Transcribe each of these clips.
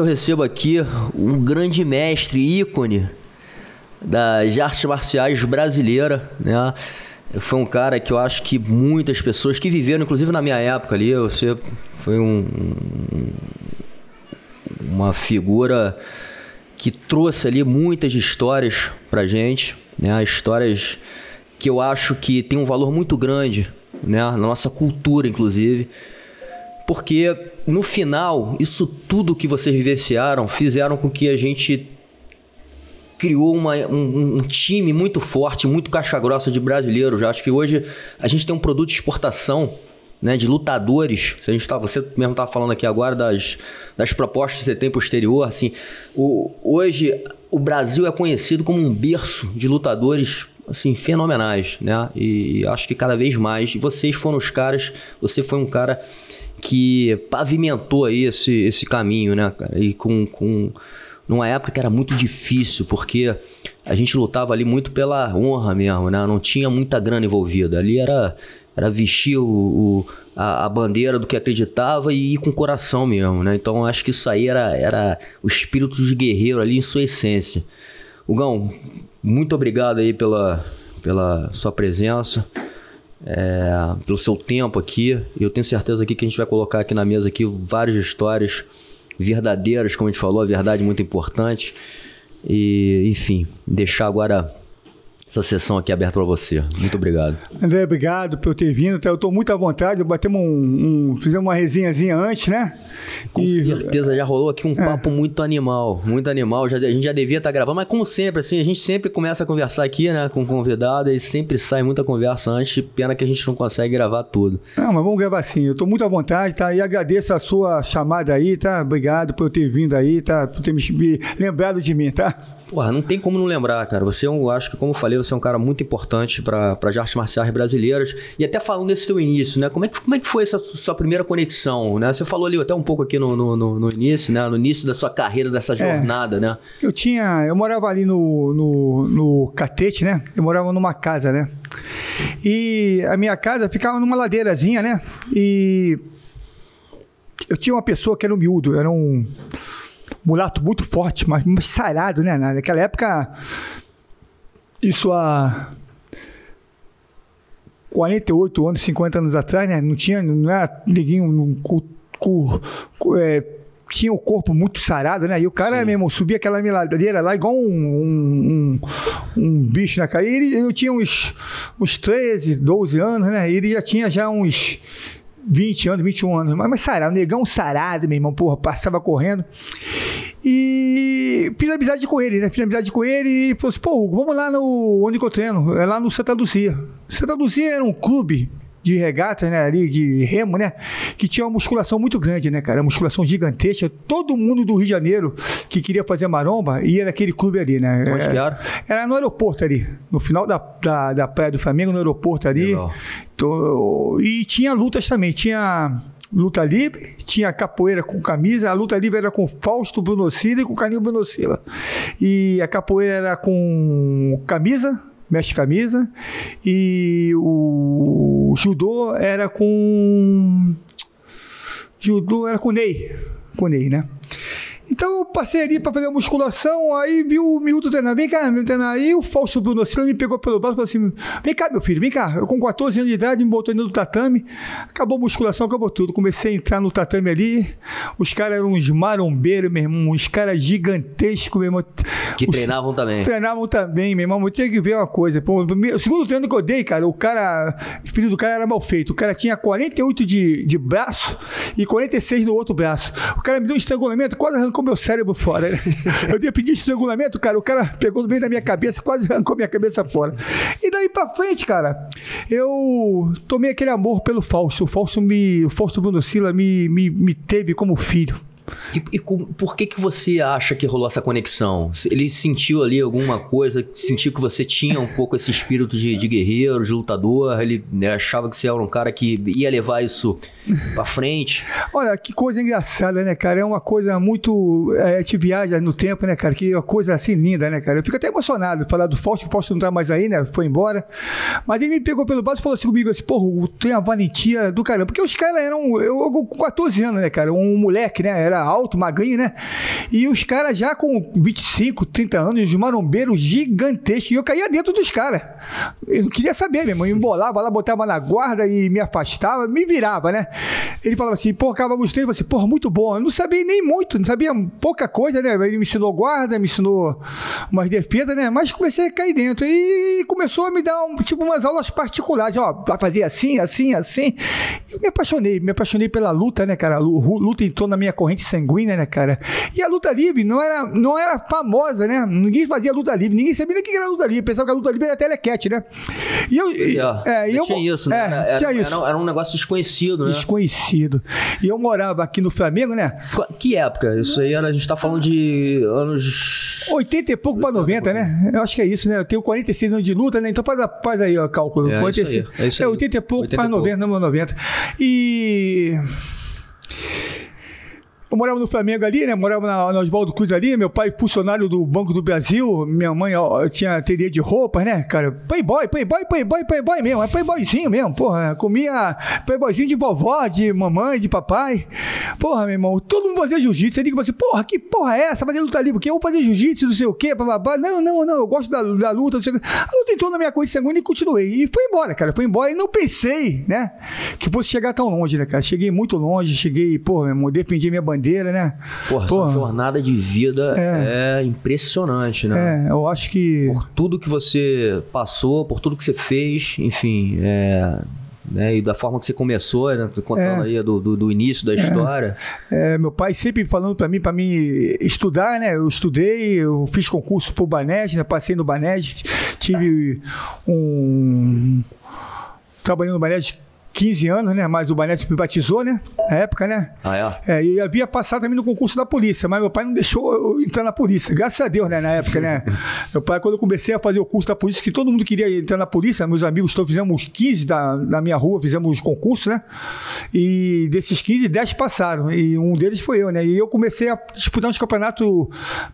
eu recebo aqui um grande mestre, ícone das artes marciais brasileira, né? Foi um cara que eu acho que muitas pessoas que viveram, inclusive na minha época ali, você foi um, uma figura que trouxe ali muitas histórias pra gente, né? Histórias que eu acho que tem um valor muito grande, né? Na nossa cultura, inclusive. Porque no final, isso tudo que vocês vivenciaram fizeram com que a gente criou uma, um, um, time muito forte, muito caixa grossa de brasileiros. Acho que hoje a gente tem um produto de exportação né, de lutadores. A gente tá, você mesmo estava falando aqui agora das, das propostas que você tem. Assim, o, hoje o Brasil é conhecido como um berço de lutadores assim fenomenais, né? E, e acho que cada vez mais. Vocês foram os caras. Você foi um cara que pavimentou aí esse, esse caminho, né, cara? E com, com numa época que era muito difícil, porque a gente lutava ali muito pela honra mesmo, né? Não tinha muita grana envolvida. Ali era era vestir o, o a, a, bandeira do que acreditava e ir com o coração mesmo, né? Então acho que isso aí era, era o espírito de guerreiro ali em sua essência. Hugão, muito obrigado aí pela, pela sua presença, é, pelo seu tempo aqui. Eu tenho certeza aqui que a gente vai colocar aqui na mesa aqui várias histórias verdadeiras, como a gente falou, a verdade muito importante. E, enfim, deixar agora essa sessão aqui aberta para você. Muito obrigado. André, obrigado por ter vindo. Eu estou muito à vontade. Batemos um, um, fizemos uma resenhazinha antes, né? Com e, certeza, já rolou aqui um é. papo muito animal. Muito animal. Já, a gente já devia estar tá gravando, mas como sempre, assim, a gente sempre começa a conversar aqui, né, com convidado e sempre sai muita conversa antes. Pena que a gente não consegue gravar tudo. Não, mas vamos gravar sim. Eu estou muito à vontade, tá? E agradeço a sua chamada aí, tá? Obrigado por ter vindo aí, tá? Por ter me lembrado de mim, tá? Porra, não tem como não lembrar, cara. Você é um, acho que, como eu falei, você é um cara muito importante para as artes marciais brasileiras. E até falando desse teu início, né? Como é que, como é que foi essa sua primeira conexão, né? Você falou ali até um pouco aqui no, no, no, no início, né? No início da sua carreira, dessa é. jornada, é, né? Eu tinha... Eu morava ali no, no, no Catete, né? Eu morava numa casa, né? E a minha casa ficava numa ladeirazinha, né? E... Eu tinha uma pessoa que era um miúdo, era um mulato muito forte, mas, mas sarado, né? Naquela época, isso há 48 anos, 50 anos atrás, né? Não tinha, não era ninguém um, é, tinha o corpo muito sarado, né? E o cara Sim. mesmo subia aquela miladeira lá igual um, um, um, um bicho na cara. E ele, eu tinha uns, uns 13, 12 anos, né? E ele já tinha já uns 20 anos, 21 anos. Mas, mas sarado, negão sarado, meu irmão, porra, passava correndo. E fiz amizade com ele, né? Fiz amizade com ele e falou assim: pô, vamos lá no onde que eu treino, é lá no Santa Lucia. Santa Lucia era um clube de regata, né, ali de remo, né, que tinha uma musculação muito grande, né, cara, uma musculação gigantesca. Todo mundo do Rio de Janeiro que queria fazer maromba ia naquele clube ali, né. Onde era, era? Era no aeroporto ali, no final da, da, da praia do Flamengo, no aeroporto ali. Então, e tinha lutas também, tinha luta livre, tinha capoeira com camisa, a luta livre era com Fausto Brunosila e com Canil Brunosila. E a capoeira era com camisa, mestre camisa, e o judô era com judô era com Ney, com Ney, né? Então eu passei ali para fazer a musculação, aí viu o miúdo treinando, vem cá, meu treinar. Aí o falso Bruno Silva me pegou pelo braço e falou assim: vem cá, meu filho, vem cá. Eu com 14 anos de idade me botou no tatame, acabou a musculação, acabou tudo. Comecei a entrar no tatame ali, os caras eram uns marombeiros, meu irmão, uns caras gigantescos, meu irmão. Que os, treinavam também. Treinavam também, meu irmão. Eu tinha que ver uma coisa. Pô, o segundo treino que eu dei, cara, o cara, o espírito do cara era mal feito. O cara tinha 48 de, de braço e 46 no outro braço. O cara me deu um estrangulamento, quase arrancou arrancou meu cérebro fora. Eu dei pedir estrangulamento, cara, o cara pegou no meio da minha cabeça, quase arrancou minha cabeça fora. E daí pra frente, cara, eu tomei aquele amor pelo Fausto. O Fausto me, o Fausto Bruno Sila me, me, me teve como filho. E, e com, por que que você acha que rolou essa conexão? Ele sentiu ali alguma coisa, sentiu que você tinha um pouco esse espírito de, de guerreiro, de lutador, ele né, achava que você era um cara que ia levar isso pra frente? Olha, que coisa engraçada, né, cara? É uma coisa muito... É, te viaja no tempo, né, cara? Que é uma coisa assim linda, né, cara? Eu fico até emocionado falar do Fausto, o Fausto não tá mais aí, né? Foi embora. Mas ele me pegou pelo braço e falou assim comigo, assim, porra, tem a valentia do caramba. Porque os caras eram... Eu, com 14 anos, né, cara? Um moleque, né? Era alto, magrinho, né? E os caras já com 25, 30 anos, os marombeiros gigantescos, e eu caía dentro dos caras. Eu não queria saber, meu irmão. Eu embolava lá, botava na guarda e me afastava, me virava, né? Ele falava assim, pô, acabamos o treino, você, pô, muito bom. Eu não sabia nem muito, não sabia pouca coisa, né? Ele me ensinou guarda, me ensinou umas defesas, né? Mas comecei a cair dentro. E começou a me dar, um, tipo, umas aulas particulares. Ó, vai fazer assim, assim, assim. Eu me apaixonei, me apaixonei pela luta, né, cara? Luta entrou na minha corrente sanguínea, né, cara? E a luta livre não era, não era famosa, né? Ninguém fazia luta livre, ninguém sabia nem o que era luta livre. Pensava que a luta livre era telecat, né? E eu. É, eu tinha isso, né? É, era, tinha era, isso. Era, um negócio desconhecido, né? Desconhecido. E eu morava aqui no Flamengo, né? Que época? Isso aí era, a gente tá falando de anos. 80 e pouco para 90, né? Eu acho que é isso, né? Eu tenho 46 anos de luta, né? Então faz, a, faz aí o cálculo. É, 46. Isso aí, é, isso aí. é 80 e pouco para 90, não 90. E. Eu morava no Flamengo ali, né? Morava na, na Oswaldo Cruz ali. Meu pai, funcionário do Banco do Brasil. Minha mãe ó, tinha ateliê de roupas, né, cara? Playboy, playboy, playboy, playboy mesmo. É playboyzinho mesmo, porra. Comia playboyzinho de vovó, de mamãe, de papai. Porra, meu irmão, todo mundo fazia jiu-jitsu. Você liga assim, porra, que porra é essa? Fazer luta livre? Que eu vou fazer jiu-jitsu, não sei o quê, bababá. Não, não, não, eu gosto da, da luta, não sei o quê. A luta entrou na minha coisa sanguínea e continuei. E foi embora, cara. Foi embora e não pensei, né, que fosse chegar tão longe, né, cara? Cheguei muito longe, cheguei, porra, meu irmão, dependi minha bandeira bandeira, né? Porra, Porra. jornada de vida é. é. impressionante, né? É, eu acho que. Por tudo que você passou, por tudo que você fez, enfim, é, né? E da forma que você começou, né? contando é, aí do, do, do, início da é, história. É, meu pai sempre falando para mim, para mim estudar, né? Eu estudei, eu fiz concurso pro Banes, né? Passei no Banes, tive um trabalhando no Banes 15 anos, né? Mas o Banete se privatizou, né? Na época, né? Ah, é? é? E havia passado também no concurso da polícia, mas meu pai não deixou eu entrar na polícia. Graças a Deus, né? Na época, né? meu pai, quando eu comecei a fazer o curso da polícia, que todo mundo queria entrar na polícia, meus amigos todos fizemos 15 da, na minha rua, fizemos concurso, né? E desses 15, 10 passaram. E um deles foi eu, né? E eu comecei a disputar uns campeonatos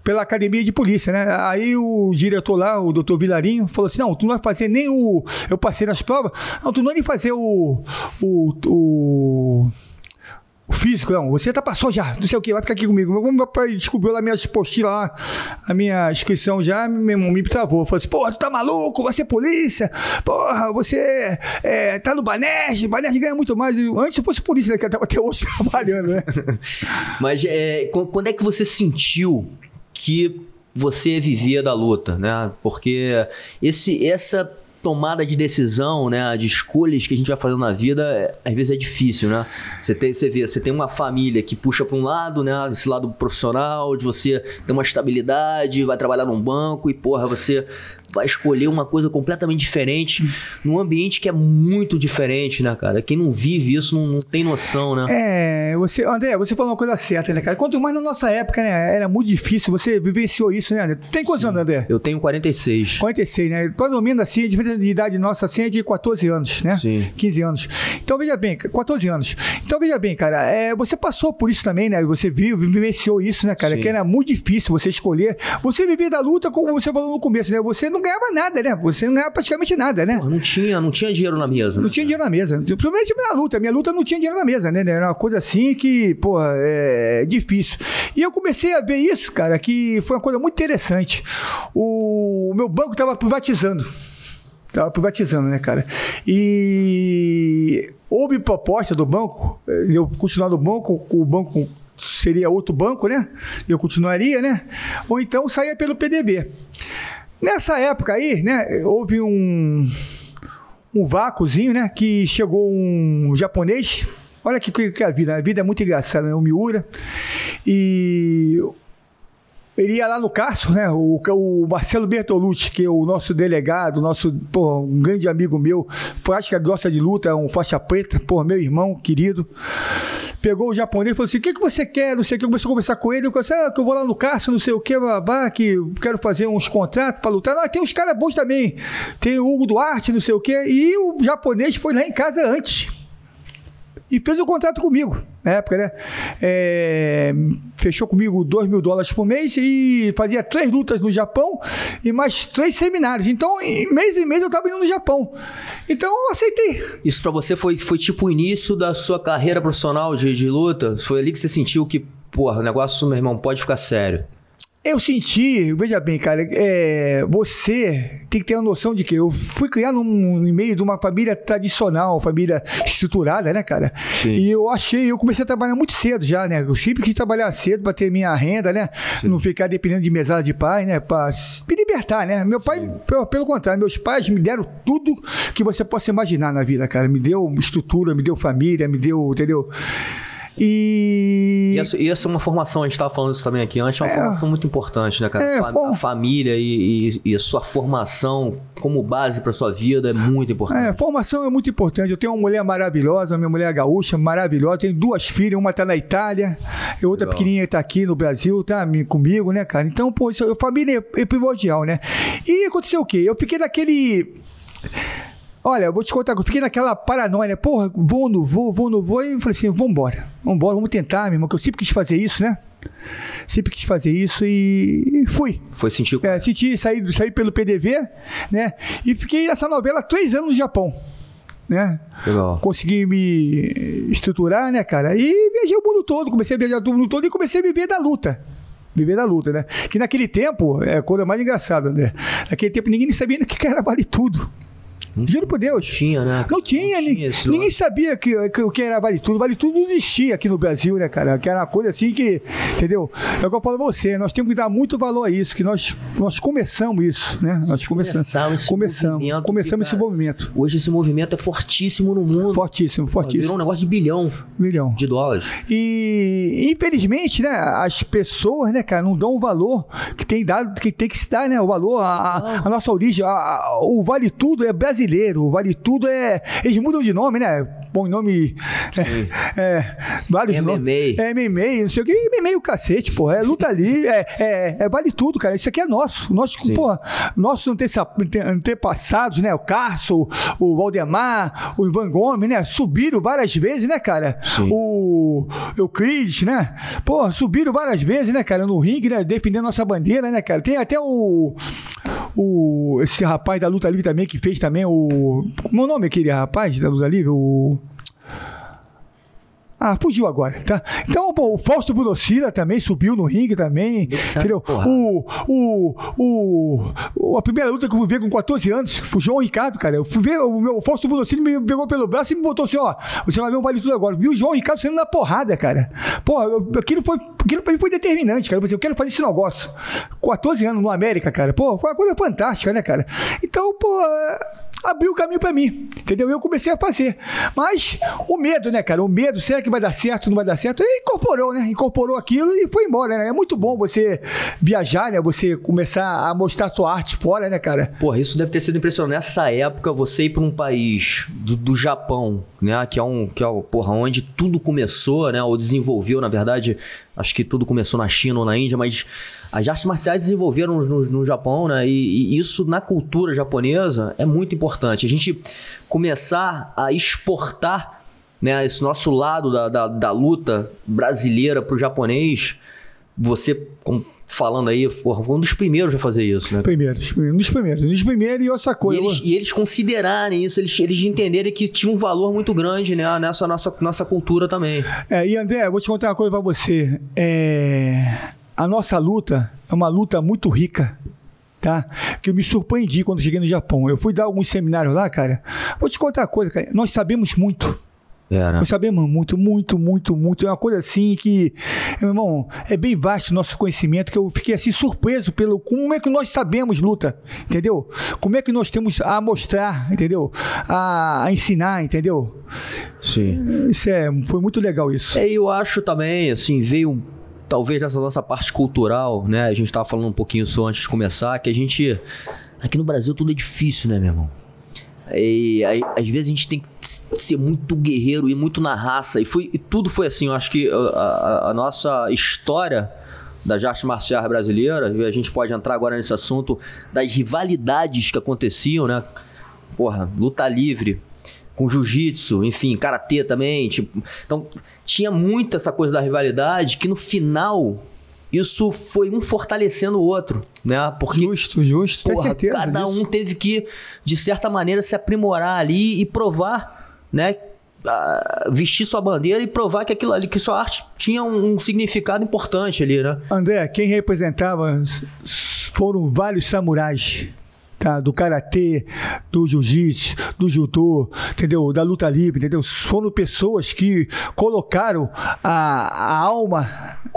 pela academia de polícia, né? Aí o diretor lá, o doutor Vilarinho, falou assim: não, tu não vai fazer nem o. Eu passei nas provas, não, tu não vai fazer o o, o, o físico, não, você tá passou já, não sei o que, vai ficar aqui comigo. Meu pai descobriu lá minha apostila lá, a minha inscrição já, meu irmão me travou. Falou assim, porra, tu tá maluco? Você é polícia? Porra, você é, tá no Banerj, Banerj ganha muito mais. Antes se fosse polícia, né, que eu tava até hoje trabalhando, né? Mas é, quando é que você sentiu que você vivia da luta, né? Porque esse, essa tomada de decisão, né, de escolhas que a gente vai fazendo na vida, é, às vezes é difícil, né? Você tem, você vê, você tem uma família que puxa para um lado, né, esse lado profissional, de você ter uma estabilidade, vai trabalhar num banco e porra, você vai escolher uma coisa completamente diferente num ambiente que é muito diferente, né, cara? Quem não vive isso não, não, tem noção, né? É, você, André, você falou uma coisa certa, né, cara? Quanto mais na nossa época, né, era muito difícil, você vivenciou isso, né? Tem quantos anos, André? Eu tenho 46. 46, né? Mais ou menos assim, a diferença de idade nossa assim é de 14 anos, né? Sim. 15 anos. Então, veja bem, 14 anos. Então, veja bem, cara, é, você passou por isso também, né? Você viu, vivenciou isso, né, cara? Sim. Que era muito difícil você escolher. Você vivia da luta, como você falou no começo, né? Você não ganhava nada, né? Você não ganhava praticamente nada, né? não tinha, não tinha dinheiro na mesa. Não né? tinha dinheiro na mesa. Principalmente minha luta. Minha luta não tinha dinheiro na mesa, né? Era uma coisa assim que, pô, é difícil. E eu comecei a ver isso, cara, que foi uma coisa muito interessante. O, o meu banco estava privatizando. Estava privatizando, né, cara? E houve proposta do banco, eu continuar no banco, o banco seria outro banco, né? Eu continuaria, né? Ou então saía pelo PDB. Nessa época aí, né, houve um, um vácuozinho, né, que chegou um japonês. Olha que, que a vida, a vida é muito engraçada, né, o Miura. E ele ia lá no Cássio, né? O, o Marcelo Bertolucci, que é o nosso delegado, nosso pô, um grande amigo meu, acho que gosta de luta, é um faixa preta, pô, meu irmão querido. Pegou o japonês e falou assim: o que, que você quer? Não sei o que. Começou a conversar com ele. Eu disse, ah, que eu vou lá no Cássio, não sei o que, babá, que quero fazer uns contratos para lutar. Não, tem uns caras bons também. Tem o Hugo Duarte, não sei o que. E o japonês foi lá em casa antes e fez um contrato comigo, na época, né? É, fechou comigo 2 mil dólares por mês e fazia três lutas no Japão e mais três seminários. Então, mês em mês eu estava indo no Japão. Então, eu aceitei. Isso para você foi, foi tipo o início da sua carreira profissional de, de luta? Foi ali que você sentiu que porra, o negócio, meu irmão, pode ficar sério? Eu senti, veja bem, cara, é, você tem que ter a noção de que eu fui criado num, no meio de uma família tradicional, família estruturada, né, cara? Sim. E eu achei, eu comecei a trabalhar muito cedo já, né? Eu sempre quis trabalhar cedo para ter minha renda, né? Sim. Não ficar dependendo de mesada de pai, né? Para me libertar, né? Meu pai, pelo, pelo, contrário, meus pais me deram tudo que você possa imaginar na vida, cara. Me deu estrutura, me deu família, me deu, entendeu? E... E essa, e essa é uma formação, a gente estava falando isso também aqui antes, é uma é, formação muito importante, né, cara? É, a, a família e, e, e, a sua formação como base para sua vida é muito importante. É, formação é muito importante. Eu tenho uma mulher maravilhosa, minha mulher gaúcha, maravilhosa. Tenho duas filhas, uma está na Itália, e outra Legal. pequenininha está aqui no Brasil, tá comigo, né, cara? Então, pô, isso, família é, é primordial, né? E aconteceu o quê? Eu fiquei naquele Olha, eu vou te contar, eu fiquei naquela paranoia, né? Porra, vou, não vou, vou, não vou. E falei assim, vambora, vambora, vamos tentar, meu irmão, que eu sempre quis fazer isso, né? Sempre quis fazer isso e fui. Foi sentir É, senti, saí, saí pelo PDV, né? E fiquei nessa novela três anos no Japão. Né? Legal. Consegui me estruturar, né, cara? E viajei o mundo todo, comecei a viajar o mundo todo e comecei a viver da luta viver da luta, né? Que naquele tempo, é a coisa mais engraçada, né? Naquele tempo ninguém sabia o que era vale tudo. Juro por Deus. Tinha, né? Não tinha. Não tinha ninguém sabia que, que, que era Vale Tudo. Vale Tudo não existia aqui no Brasil, né, cara? Que era uma coisa assim que, entendeu? É o que eu falo pra você, nós temos que dar muito valor a isso, que nós, nós começamos isso, né? Nós começamos. Começamos, começamos, começamos esse movimento. Hoje esse movimento é fortíssimo no mundo. Fortíssimo, fortíssimo. Virou um negócio de bilhão. Bilhão. De dólares. E, infelizmente, né, as pessoas, né, cara, não dão o valor que tem dado, que tem que se dar, né? O valor, a, a, a nossa origem, a, o Vale Tudo é brasileiro brasileiro, vale tudo é. Eles mudam de nome, né? Põe nome. É, é, vários MMA. Nomes. É MMA, não sei o que. MMA o cacete, pô. É luta ali, é, é, é, vale tudo, cara. Isso aqui é nosso. Nosso, porra, nossos antepassados, né? O Carso, o Valdemar, o Ivan Gomes, né? Subiram várias vezes, né, cara? Sim. O Euclides, né? Pô, subiram várias vezes, né, cara? No ringue, né? Defendendo nossa bandeira, né, cara? Tem até o o, esse rapaz da luta livre também, que fez também o. Como é o nome aquele rapaz da luta livre? O. Ah, fugiu agora, tá? Então, pô, o Fausto Budocila também subiu no ringue também, entendeu? O, o, o, a primeira luta que eu fui ver com 14 anos, foi o João Ricardo, cara. Eu fui ver, o meu o Fausto Budocila me pegou pelo braço e me botou assim, ó, você vai ver um vale tudo agora. Viu o João Ricardo sendo na porrada, cara. Pô, aquilo foi, aquilo pra mim foi determinante, cara. Eu, eu quero fazer esse negócio. 14 anos no América, cara. Pô, foi uma coisa fantástica, né, cara? Então, pô abriu o caminho para mim, entendeu? Eu comecei a fazer. Mas o medo, né, cara? O medo, será que vai dar certo, não vai dar certo? E incorporou, né? Incorporou aquilo e foi embora, né? É muito bom você viajar, né? Você começar a mostrar sua arte fora, né, cara? Porra, isso deve ter sido impressionante. Nessa época, você ir para um país do, do, Japão, né? Que é um, que é, porra, onde tudo começou, né? Ou desenvolveu, na verdade, acho que tudo começou na China ou na Índia, mas as artes marciais desenvolveram no, no Japão, né? E, e, isso na cultura japonesa é muito importante. A gente começar a exportar né, esse nosso lado da, da, da luta brasileira para o japonês. Você, falando aí, porra, foi um dos primeiros a fazer isso, né? Primeiros, um dos primeiros, um dos primeiros e outra coisa. E eles, e eles considerarem isso, eles, eles entenderem que tinha um valor muito grande né, nessa nossa, nossa cultura também. É, e André, eu vou te contar uma coisa para você. É a nossa luta é uma luta muito rica, tá? Que eu me surpreendi quando cheguei no Japão. Eu fui dar alguns seminários lá, cara. Vou te contar uma coisa, cara. Nós sabemos muito. É, né? Nós sabemos muito, muito, muito, muito. É uma coisa assim que, meu irmão, é bem vasto o nosso conhecimento que eu fiquei assim surpreso pelo como é que nós sabemos luta, entendeu? Como é que nós temos a mostrar, entendeu? A, a ensinar, entendeu? Sim. Isso é, foi muito legal isso. É, eu acho também, assim, veio talvez essa nossa parte cultural, né? A gente estava falando um pouquinho isso antes de começar, que a gente. Aqui no Brasil tudo é difícil, né, meu irmão? E aí, às vezes a gente tem que ser muito guerreiro e muito na raça. E, foi, e tudo foi assim. Eu acho que a, a, a nossa história das artes marciais brasileiras, a gente pode entrar agora nesse assunto das rivalidades que aconteciam, né? Porra, luta livre, com jiu-jitsu, enfim, karatê também. Tipo, então, tinha muito essa coisa da rivalidade que no final isso foi um fortalecendo o outro, né? Porque justo, justo, porra, certeza cada disso. um teve que de certa maneira se aprimorar ali e provar, né? uh, vestir sua bandeira e provar que aquilo ali, que sua arte tinha um, um significado importante ali, né? André, quem representava foram vários samurais tá? do karatê, do jiu-jitsu, do judô, entendeu? Da luta livre, entendeu? Foram pessoas que colocaram a, a alma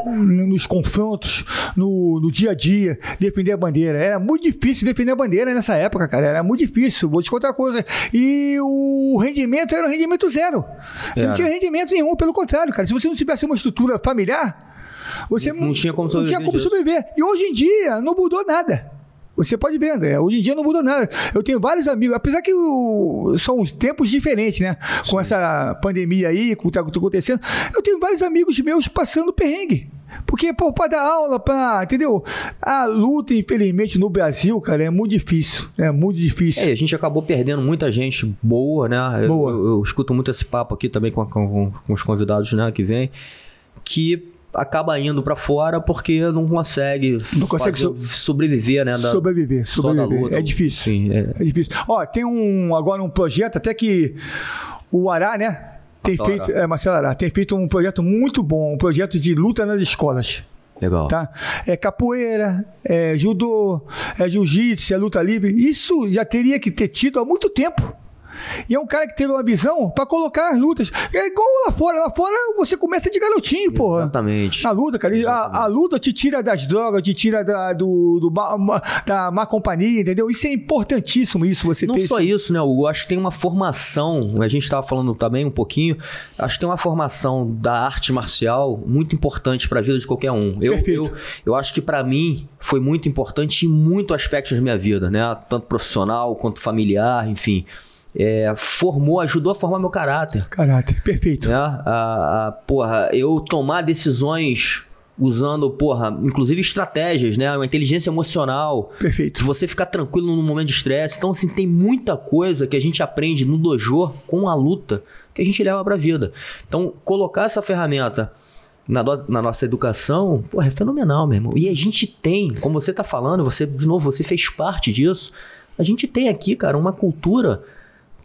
nos confrontos, no, no, dia a dia, defender a bandeira. Era muito difícil defender a bandeira nessa época, cara. Era muito difícil. Vou te contar uma coisa. E o rendimento era um rendimento zero. Você não tinha rendimento nenhum, pelo contrário, cara. Se você não tivesse uma estrutura familiar, você não, não tinha como sobreviver. Não tinha como sobreviver. E hoje em dia não mudou nada. Você pode ver, André. Hoje em dia não muda nada. Eu tenho vários amigos, apesar que o, são tempos diferentes, né? Com Sim. essa pandemia aí, com o que está acontecendo. Eu tenho vários amigos meus passando perrengue. Porque, pô, para dar aula, para. Entendeu? A luta, infelizmente, no Brasil, cara, é muito difícil. É muito difícil. É, a gente acabou perdendo muita gente boa, né? Boa. Eu, eu, eu escuto muito esse papo aqui também com, com, com os convidados, né, que vem. Que acaba indo para fora porque não consegue, não consegue so sobreviver, né? Da, sobreviver, sobreviver. Luta, é difícil. Sim, é. é. difícil. Ó, tem um agora um projeto até que o Ará, né? Tem Marcelo feito, é Marcelo Ará, tem feito um projeto muito bom, um projeto de luta nas escolas. Legal. Tá? É capoeira, é judô, é jiu-jitsu, é luta livre. Isso já teria que ter tido há muito tempo. E é um cara que teve uma visão para colocar as lutas. É igual lá fora. Lá fora você começa de garotinho, porra. Exatamente. Na luta, cara. A, a, luta te tira das drogas, te tira da, do, do da má companhia, entendeu? Isso é importantíssimo, isso você Não só isso, né, Hugo? Acho que tem uma formação. A gente estava falando também um pouquinho. Acho que tem uma formação da arte marcial muito importante para a vida de qualquer um. Eu, Perfeito. eu, eu acho que para mim foi muito importante em muitos aspectos da minha vida, né? Tanto profissional quanto familiar, enfim é, formou, ajudou a formar meu caráter. Caráter, perfeito. Né? A, a, porra, eu tomar decisões usando, porra, inclusive estratégias, né? Uma inteligência emocional. Perfeito. Você ficar tranquilo no momento de estresse. Então, assim, tem muita coisa que a gente aprende no dojo com a luta que a gente leva pra vida. Então, colocar essa ferramenta na, na, nossa educação, porra, é fenomenal, meu irmão. E a gente tem, como você tá falando, você, de novo, você fez parte disso. A gente tem aqui, cara, uma cultura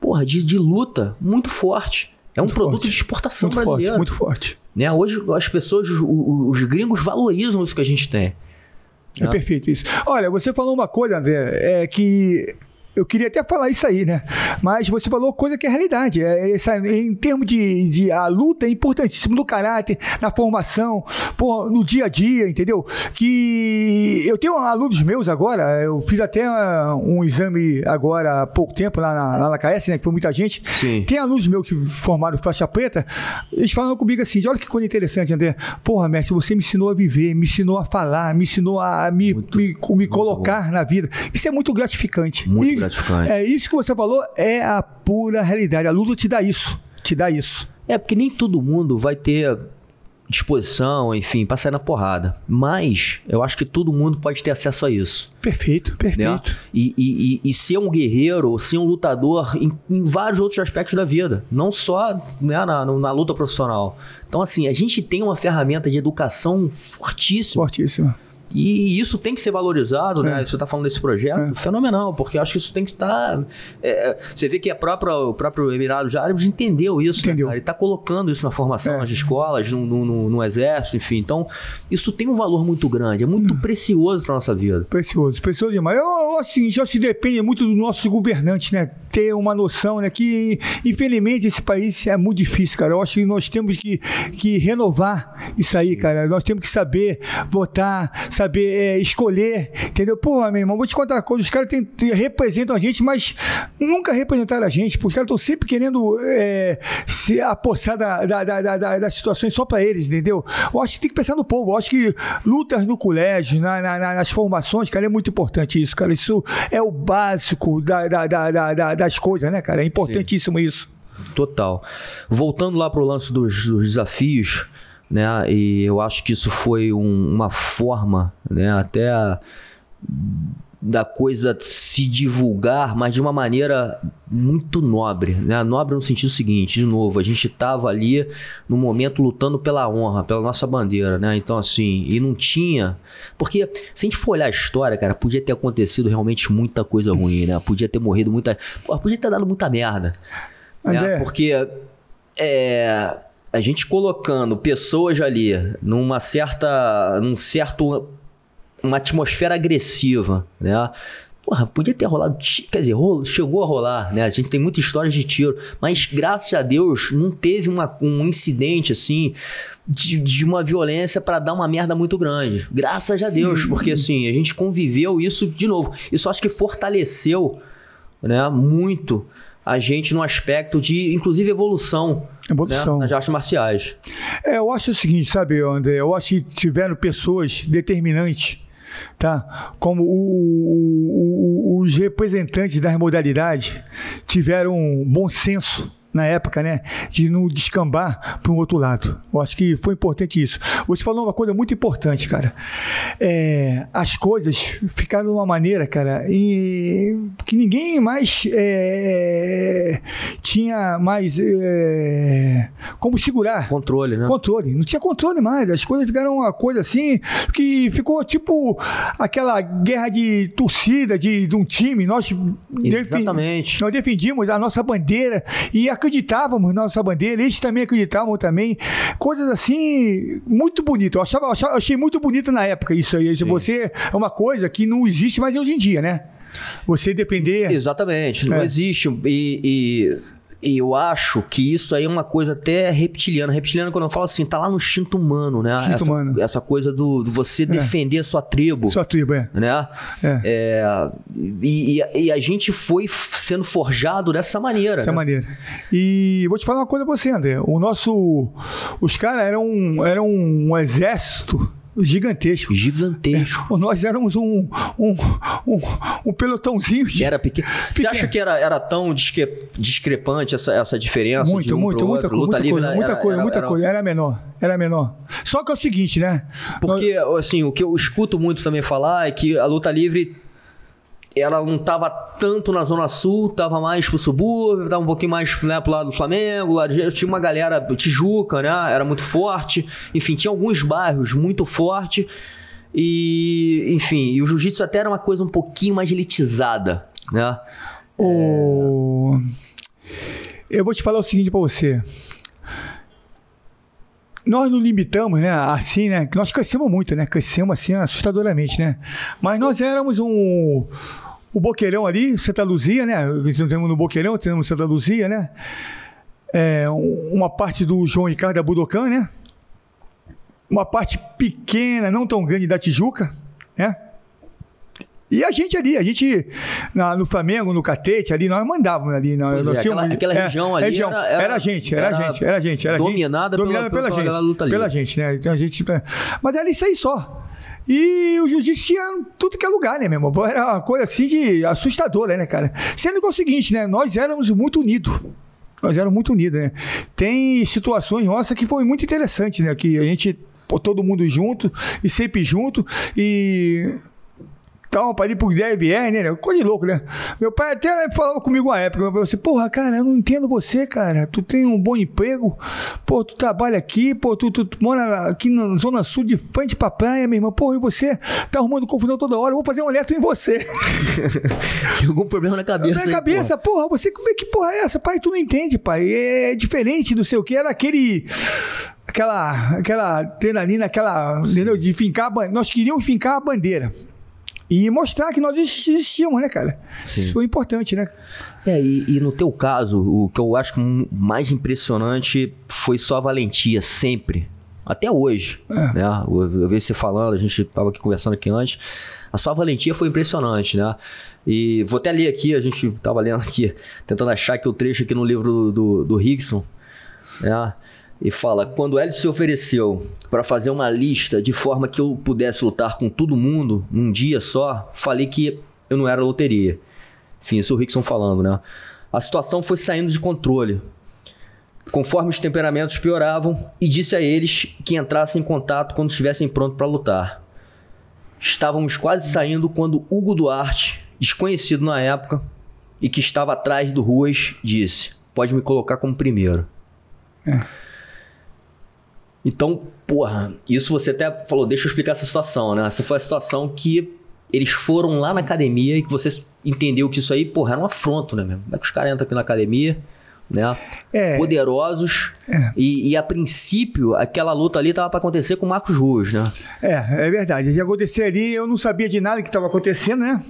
porra, de, de luta muito forte. É um muito produto forte. de exportação muito brasileira. Forte, muito forte. Né? Hoje as pessoas, os, os gringos valorizam isso que a gente tem. É né? perfeito isso. Olha, você falou uma coisa, André, é que eu queria até falar isso aí, né? Mas você falou coisa que é realidade. É, essa, em termos de, de. A luta é importantíssima no caráter, na formação, porra, no dia a dia, entendeu? Que eu tenho alunos meus agora, eu fiz até um exame agora há pouco tempo lá na, lá na KS, né? Que foi muita gente. Sim. Tem alunos meus que formaram faixa preta, eles falam comigo assim: olha que coisa interessante, André. Porra, mestre, você me ensinou a viver, me ensinou a falar, me ensinou a me, muito, me, me colocar na vida. Isso é muito gratificante. Muito e, gratificante. É isso que você falou, é a pura realidade. A luta te dá isso. Te dá isso. É, porque nem todo mundo vai ter disposição, enfim, para sair na porrada. Mas eu acho que todo mundo pode ter acesso a isso. Perfeito, perfeito. Né? E, e, e, e, ser um guerreiro, ser um lutador em, em, vários outros aspectos da vida, não só né, na, na luta profissional. Então, assim, a gente tem uma ferramenta de educação fortíssima. Fortíssima. E isso tem que ser valorizado, né? é. né? Você está falando desse projeto, é. fenomenal, porque acho que isso tem que estar. Tá, é, você vê que a própria, o próprio Emirados Árabes entendeu isso, entendeu. Né, Ele está colocando isso na formação, é. nas escolas, no, no, no, exército, enfim. Então, isso tem um valor muito grande, é muito hum. precioso para nossa vida. Precioso, precioso demais. Eu, eu, assim, já se depende muito do nosso governante, né? Ter uma noção, né? Que, infelizmente, esse país é muito difícil, cara. Eu acho que nós temos que, que renovar isso aí, cara. Nós temos que saber votar, saber saber é, escolher, entendeu? Porra, meu irmão, vou te contar uma coisa, os caras tem, tem, representam a gente, mas nunca representaram a gente, porque os caras estão sempre querendo é, se apossar da, da, da, da, das situações só para eles, entendeu? Eu acho que tem que pensar no povo, eu acho que lutas no colégio, na, na, nas formações, cara, é muito importante isso, cara, isso é o básico da, da, da, da das coisas, né, cara, é importantíssimo Sim. isso. Total. Voltando lá pro lance dos, dos desafios, né? E eu acho que isso foi um, uma forma, né? Até a, da coisa se divulgar, mas de uma maneira muito nobre, né? Nobre no sentido seguinte, de novo, a gente estava ali no momento lutando pela honra, pela nossa bandeira, né? Então assim, e não tinha, porque se a gente for olhar a história, cara, podia ter acontecido realmente muita coisa ruim, né? Podia ter morrido muita, podia ter dado muita merda, né? Porque é, a gente colocando pessoas ali numa certa. num certo. uma atmosfera agressiva, né? Porra, podia ter rolado. Quer dizer, chegou a rolar, né? A gente tem muita história de tiro. Mas graças a Deus não teve uma, um incidente assim de, de uma violência para dar uma merda muito grande. Graças a Deus, porque assim, a gente conviveu isso de novo. Isso acho que fortaleceu né, muito a gente no aspecto de, inclusive, evolução. Evolução. Né, nas artes marciais. É, eu acho o seguinte, sabe, André? Eu acho que tiveram pessoas determinantes tá? Como o, o, o, os representantes das modalidades tiveram um bom senso na época, né? De não descambar para um outro lado. Eu acho que foi importante isso. Você falou uma coisa muito importante, cara. É, as coisas ficaram de uma maneira, cara, e, que ninguém mais é, tinha mais é, como segurar. Controle, né? Controle. Não tinha controle mais. As coisas ficaram uma coisa assim que ficou tipo aquela guerra de torcida de, de um time. Nós, Exatamente. nós defendíamos a nossa bandeira e a acreditávamos na nossa bandeira, eles também acreditavam também. Coisas assim, muito bonito. Eu, achava, achei muito bonito na época isso aí. Sim. Você é uma coisa que não existe mais hoje em dia, né? Você depender. Exatamente, não é. existe. E e eu acho que isso aí é uma coisa até reptiliana. Reptiliana, quando eu falo assim, tá lá no instinto humano, né? Instinto essa, humano. essa coisa do, do você é. defender a sua tribo. Sua tribo, é. Né? É. é e, e, e, a gente foi sendo forjado dessa maneira. Dessa né? maneira. E vou te falar uma coisa pra você, André. O nosso. Os caras eram, eram um exército Gigantesco. Gigantesco. É, nós éramos um, um, um, um pelotãozinho. Que era pequeno. pequeno. Você acha que era, era tão discre discrepante essa, essa diferença? Muito, um muito, muita, outro? muita, coisa, muita era, coisa, era, muita coisa. Era menor. Era menor. Só que é o seguinte, né? Porque, assim, o que eu escuto muito também falar é que a luta livre ela não estava tanto na Zona Sul, estava mais pro subúrbio, estava um pouquinho mais né, pro lado do Flamengo, lá, tinha uma galera, Tijuca, né? Era muito forte. Enfim, tinha alguns bairros muito forte. E, enfim, e o jiu-jitsu até era uma coisa um pouquinho mais elitizada, né? O... Eu vou te falar o seguinte para você. Nós não limitamos, né? Assim, né? Nós crescemos muito, né? Crescemos assim assustadoramente, né? Mas nós éramos um o Boqueirão ali, Santa Luzia, né? Nós temos no Boqueirão, temos Santa Luzia, né? É, uma parte do João Ricardo Budokan, né? Uma parte pequena, não tão grande da Tijuca, né? E a gente ali, a gente na, no Flamengo, no Catete, ali, nós mandávamos ali. Nós, nós é, aquela, aquela é, região ali. Região, era, era, era, gente, era, era gente, era gente, era dominada, gente. Dominada pela, pela, pela, gente. Pela, pela gente, né? Então a gente. Mas era isso aí só. E o jiu-jitsu tinha tudo que é lugar, né, meu irmão? Era uma coisa assim de assustadora, né, cara? Sendo que é o seguinte, né? Nós éramos muito unidos. Nós éramos muito unidos, né? Tem situações nossas que foi muito interessante, né? Que a gente, todo mundo junto e sempre junto. E para ir pro DVR, né? Coisa de louco, né? Meu pai até falava comigo uma época, eu assim, porra, cara, eu não entendo você, cara. Tu tem um bom emprego, pô, tu trabalha aqui, pô, tu, tu, tu mora aqui na Zona Sul de frente pra praia, meu irmão, pô, e você tá arrumando confusão toda hora, eu vou fazer um alerta em você. Tem algum problema na cabeça. Na aí, cabeça, porra. porra, você, como é que porra é essa? Pai, tu não entende, pai. É diferente, não sei o que, era aquele aquela aquela adrenalina, aquela, entendeu? De fincar, nós queríamos fincar a bandeira. E mostrar que nós existíamos, né, cara? Sim. Isso foi importante, né? É, e, e, no teu caso, o que eu acho mais impressionante foi só a valentia, sempre. Até hoje. É. Né? Eu, eu vejo você falando, a gente estava aqui conversando aqui antes. A sua valentia foi impressionante, né? E vou até ler aqui, a gente estava lendo aqui, tentando achar aqui o trecho aqui no livro do, do, do né? E fala: Quando ele se ofereceu para fazer uma lista de forma que eu pudesse lutar com todo mundo num dia só, falei que eu não era loteria. Enfim, isso é o Rickson falando, né? A situação foi saindo de controle. Conforme os temperamentos pioravam, e disse a eles que entrassem em contato quando estivessem prontos para lutar. Estávamos quase saindo quando Hugo Duarte, desconhecido na época e que estava atrás do Ruas, disse: Pode me colocar como primeiro. É. Então, porra, isso você até falou, deixa eu explicar essa situação, né? Essa foi a situação que eles foram lá na academia e que você entendeu que isso aí, porra, era um afronto, né, mesmo? Como é que os caras entram aqui na academia, né? É. Poderosos. É. E, e, a princípio, aquela luta ali tava para acontecer com o Marcos Ruas, né? É, é verdade. Ia acontecer ali, eu não sabia de nada que estava acontecendo, né?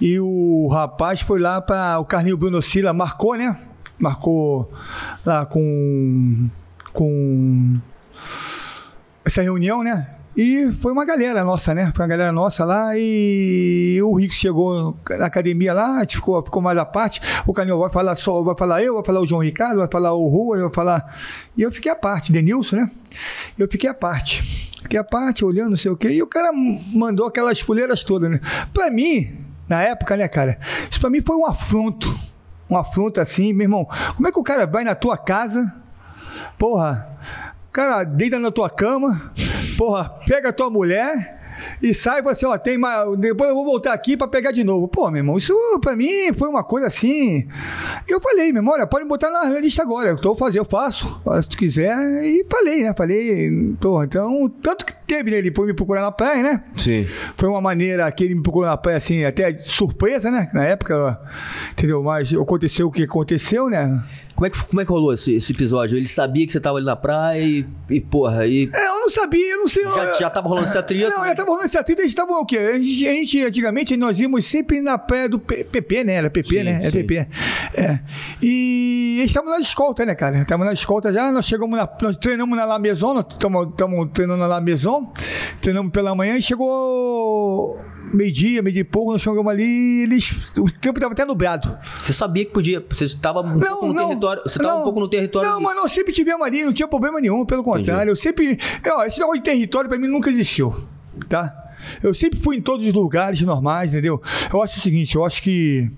E o rapaz foi lá para o Carlinho Bruno Sila, marcou, né? Marcou lá com. com essa reunião, né? E foi uma galera nossa, né? Foi uma galera nossa lá e o Rico chegou na academia lá, ficou, ficou mais à parte. O Canil vai falar só, vai falar eu, vai falar o João Ricardo, vai falar o Rua, vai falar. E eu fiquei à parte, Denilson, né? Eu fiquei à parte. Fiquei à parte, olhando, não sei o quê. E o cara mandou aquelas fuleiras todas, né? Pra mim, na época, né, cara? Isso pra mim foi um afronto. Um afronto assim, meu irmão. Como é que o cara vai na tua casa? Porra, cara deita na tua cama porra, pega a tua mulher e sai e assim, ó, tem mais. Depois eu vou voltar aqui para pegar de novo. Pô, meu irmão, isso para mim foi uma coisa assim. Eu falei, meu irmão, olha, pode botar na lista agora. Eu tô fazendo, eu faço, se tu quiser. E falei, né? Falei, então, tanto que teve, né? Ele foi me procurar na praia, né? Sim. Foi uma maneira que ele me procurou na praia, assim, até surpresa, né? Na época, entendeu? Mas aconteceu o que aconteceu, né? Como é que, como é que rolou esse, esse episódio? Ele sabia que você tava ali na praia e, e porra, aí. É, eu não sabia, eu não sei. Já, eu, já tava rolando esse atrito? Não, já tava rolando esse atrito, a gente tava o quê? A gente, a gente, antigamente, nós íamos sempre na praia do PP, né? Era PP, sim, né? Era PP. É. E estavam na escolta, né, cara? Estavam na escolta já, nós chegamos na. Nós treinamos na La Maison, nós estamos treinando na La Maison, treinamos pela manhã e chegou meio-dia, meio-dia e pouco, nós chegamos ali eles. O tempo estava até nublado. Você sabia que podia. Você estava um não, pouco no não, território. Você estava um pouco no território. Não, mas nós sempre tivemos ali, não tinha problema nenhum, pelo contrário. Entendi. Eu sempre. Ó, esse negócio de território para mim nunca existiu. Tá? Eu sempre fui em todos os lugares normais, entendeu? Eu acho o seguinte, eu acho que.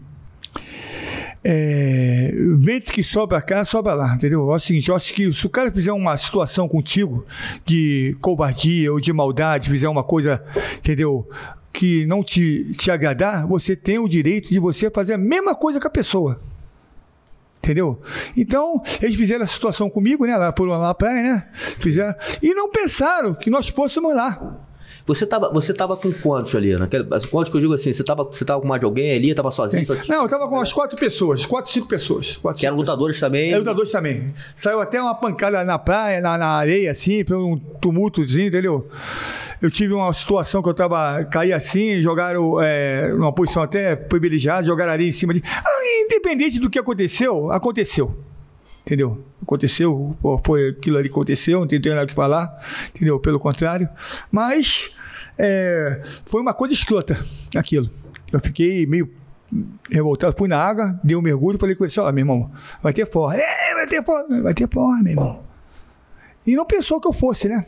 É, vento que sobra cá, sobra lá, entendeu? Eu acho o seguinte, eu acho que se o cara fizer uma situação contigo de covardia ou de maldade, fizer uma coisa, entendeu? Que não te, te agradar, você tem o direito de você fazer a mesma coisa com a pessoa. Entendeu? Então, eles fizeram essa situação comigo, né? Lá por lá praia, né? Fizeram. E não pensaram que nós fôssemos lá. Você tava, você tava com quantos ali? Naquele, quantos que eu digo assim? Você tava, você tava com mais de alguém ali? Tava sozinho? Só... Não, eu tava com umas quatro pessoas, quatro, cinco pessoas. Quatro, que eram lutadores pessoas. também? É, lutadores também. Saiu até uma pancada na praia, na, na areia, assim, foi um tumultozinho, entendeu? Eu tive uma situação que eu tava, caí assim, jogaram é, numa posição até privilegiada, jogaram areia em cima de. Ah, independente do que aconteceu, aconteceu. Entendeu? Aconteceu, foi aquilo ali que aconteceu, não tem nada o que falar, entendeu? Pelo contrário. Mas é, foi uma coisa escrota aquilo. Eu fiquei meio revoltado, fui na água, dei um mergulho e falei com ele assim, ó, meu irmão, vai ter forra. É, vai ter forra, vai ter forra, meu irmão. E não pensou que eu fosse, né?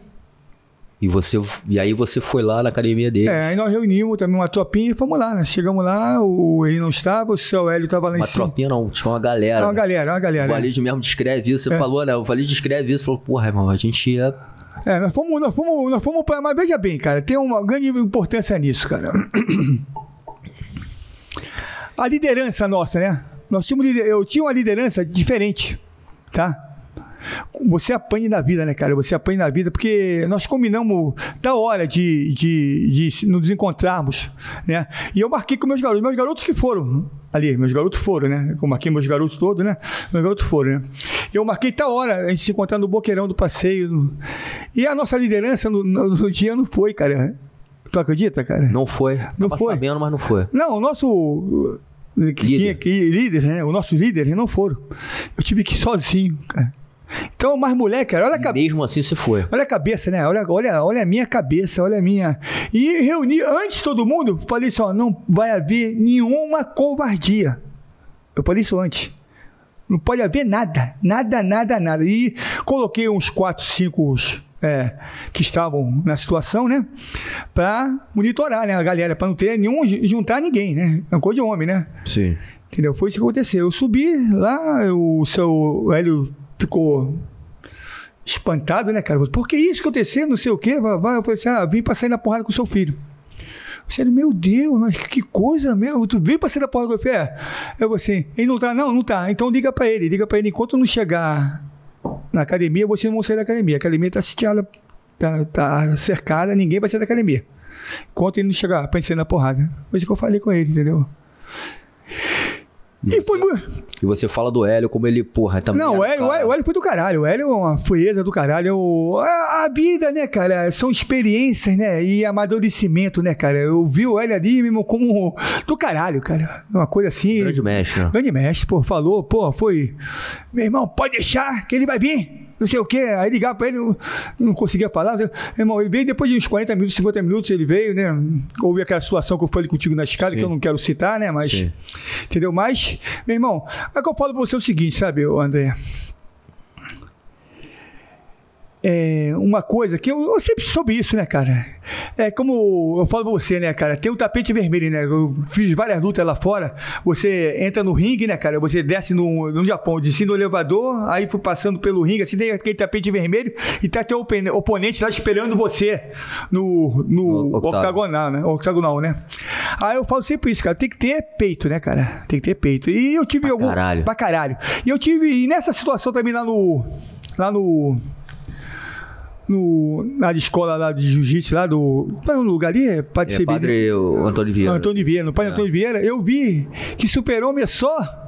E, você, e aí você foi lá na academia dele. É, aí nós reunimos também uma tropinha e fomos lá, né? Chegamos lá, o ele não estava, o seu Hélio estava lá uma em cima. Uma tropinha não, tinha uma galera. Uma galera, uma galera. O Valide é. mesmo descreve isso, você é. falou, né? O Valide descreve isso, falou, porra, irmão, a gente ia é, nós fomos, nós fomos, nós fomos para. Mas veja bem, cara, tem uma grande importância nisso, cara. A liderança nossa, né? Nós tínhamos, eu tinha uma liderança diferente, tá? Você apanha na vida, né, cara? Você apanha na vida, porque nós combinamos da hora de, de, de nos encontrarmos, né? E eu marquei com meus garotos, meus garotos que foram ali, meus garotos foram, né? Eu marquei meus garotos todos, né? Meus garotos foram, né? Eu marquei tal hora, a gente se encontrar no boqueirão do passeio. E a nossa liderança no, no, no dia não foi, cara. Tu acredita, cara? Não foi. Não Tava foi. sabendo, mas não foi. Não, o nosso que líder. tinha que líder, né? O nosso líder não foram. Eu tive que ir sozinho, cara. Então, mais mulher, cara, olha a cabeça. Mesmo assim você foi. Olha a cabeça, né? Olha, olha, olha a minha cabeça, olha a minha. E reuni, antes de todo mundo, falei assim: ó, não vai haver nenhuma covardia. Eu falei isso antes. Não pode haver nada, nada, nada, nada. E coloquei uns quatro, cinco é, que estavam na situação, né? Pra monitorar, né? A galera, pra não ter nenhum, juntar ninguém, né? É uma coisa de homem, né? Sim. Entendeu? Foi isso que aconteceu. Eu subi lá, o seu Hélio ficou espantado, né, cara? Por que isso aconteceu? Não sei o quê. Eu falei assim: ah, vim pra sair na porrada com o seu filho. Falei, meu Deus, mas que coisa, meu. Tu veio pra sair na porrada com o filho? É. Eu falei assim: ele não tá? Não, não tá. Então liga pra ele, liga pra ele. Enquanto não chegar na academia, você não vai sair da academia. A academia tá sitiada, tá, tá cercada, ninguém vai sair da academia. Enquanto ele não chegar pra sair na porrada. Foi isso que eu falei com ele, entendeu? E, e, foi... e, você fala do Hélio como ele, porra, também. Não, o Hélio, o, Hélio, o Hélio, foi do caralho. O Hélio é uma frieza do caralho. A, a, vida, né, cara? São experiências, né? E amadurecimento, né, cara? Eu vi o Hélio ali mesmo como do caralho, cara. Uma coisa assim. Grande mestre. Grande mestre, pô, falou, pô, foi. Meu irmão, pode deixar que ele vai vir não sei o quê. Aí ligava pra ele, não, não conseguia falar. Irmão, ele veio depois de uns 40 minutos, 50 minutos, ele veio, né? Houve aquela situação que eu falei contigo na escada, Sim. que eu não quero citar, né? Mas, Sim. entendeu? Mas, meu irmão, é que eu falo pra você o seguinte, sabe, André? É, uma coisa que eu, eu, sempre soube isso, né, cara? É como eu falo pra você, né, cara? Tem o tapete vermelho, né? Eu fiz várias lutas lá fora. Você entra no ringue, né, cara? Você desce no, no Japão, desce no elevador, aí foi passando pelo ringue, assim, tem aquele tapete vermelho e tá teu oponente lá esperando você no, no octagonal, né? Octagonal, né? Aí eu falo sempre isso, cara. Tem que ter peito, né, cara? Tem que ter peito. E eu tive pra algum. Caralho. Pra caralho. E eu tive. E nessa situação também lá no. Lá no no, na escola lá de jiu-jitsu, lá do. Qual é o lugar ali? É Padre, é, padre o Antônio Vieira. Antônio Vieira, no Padre é. Antônio Vieira, eu vi que super-homem é só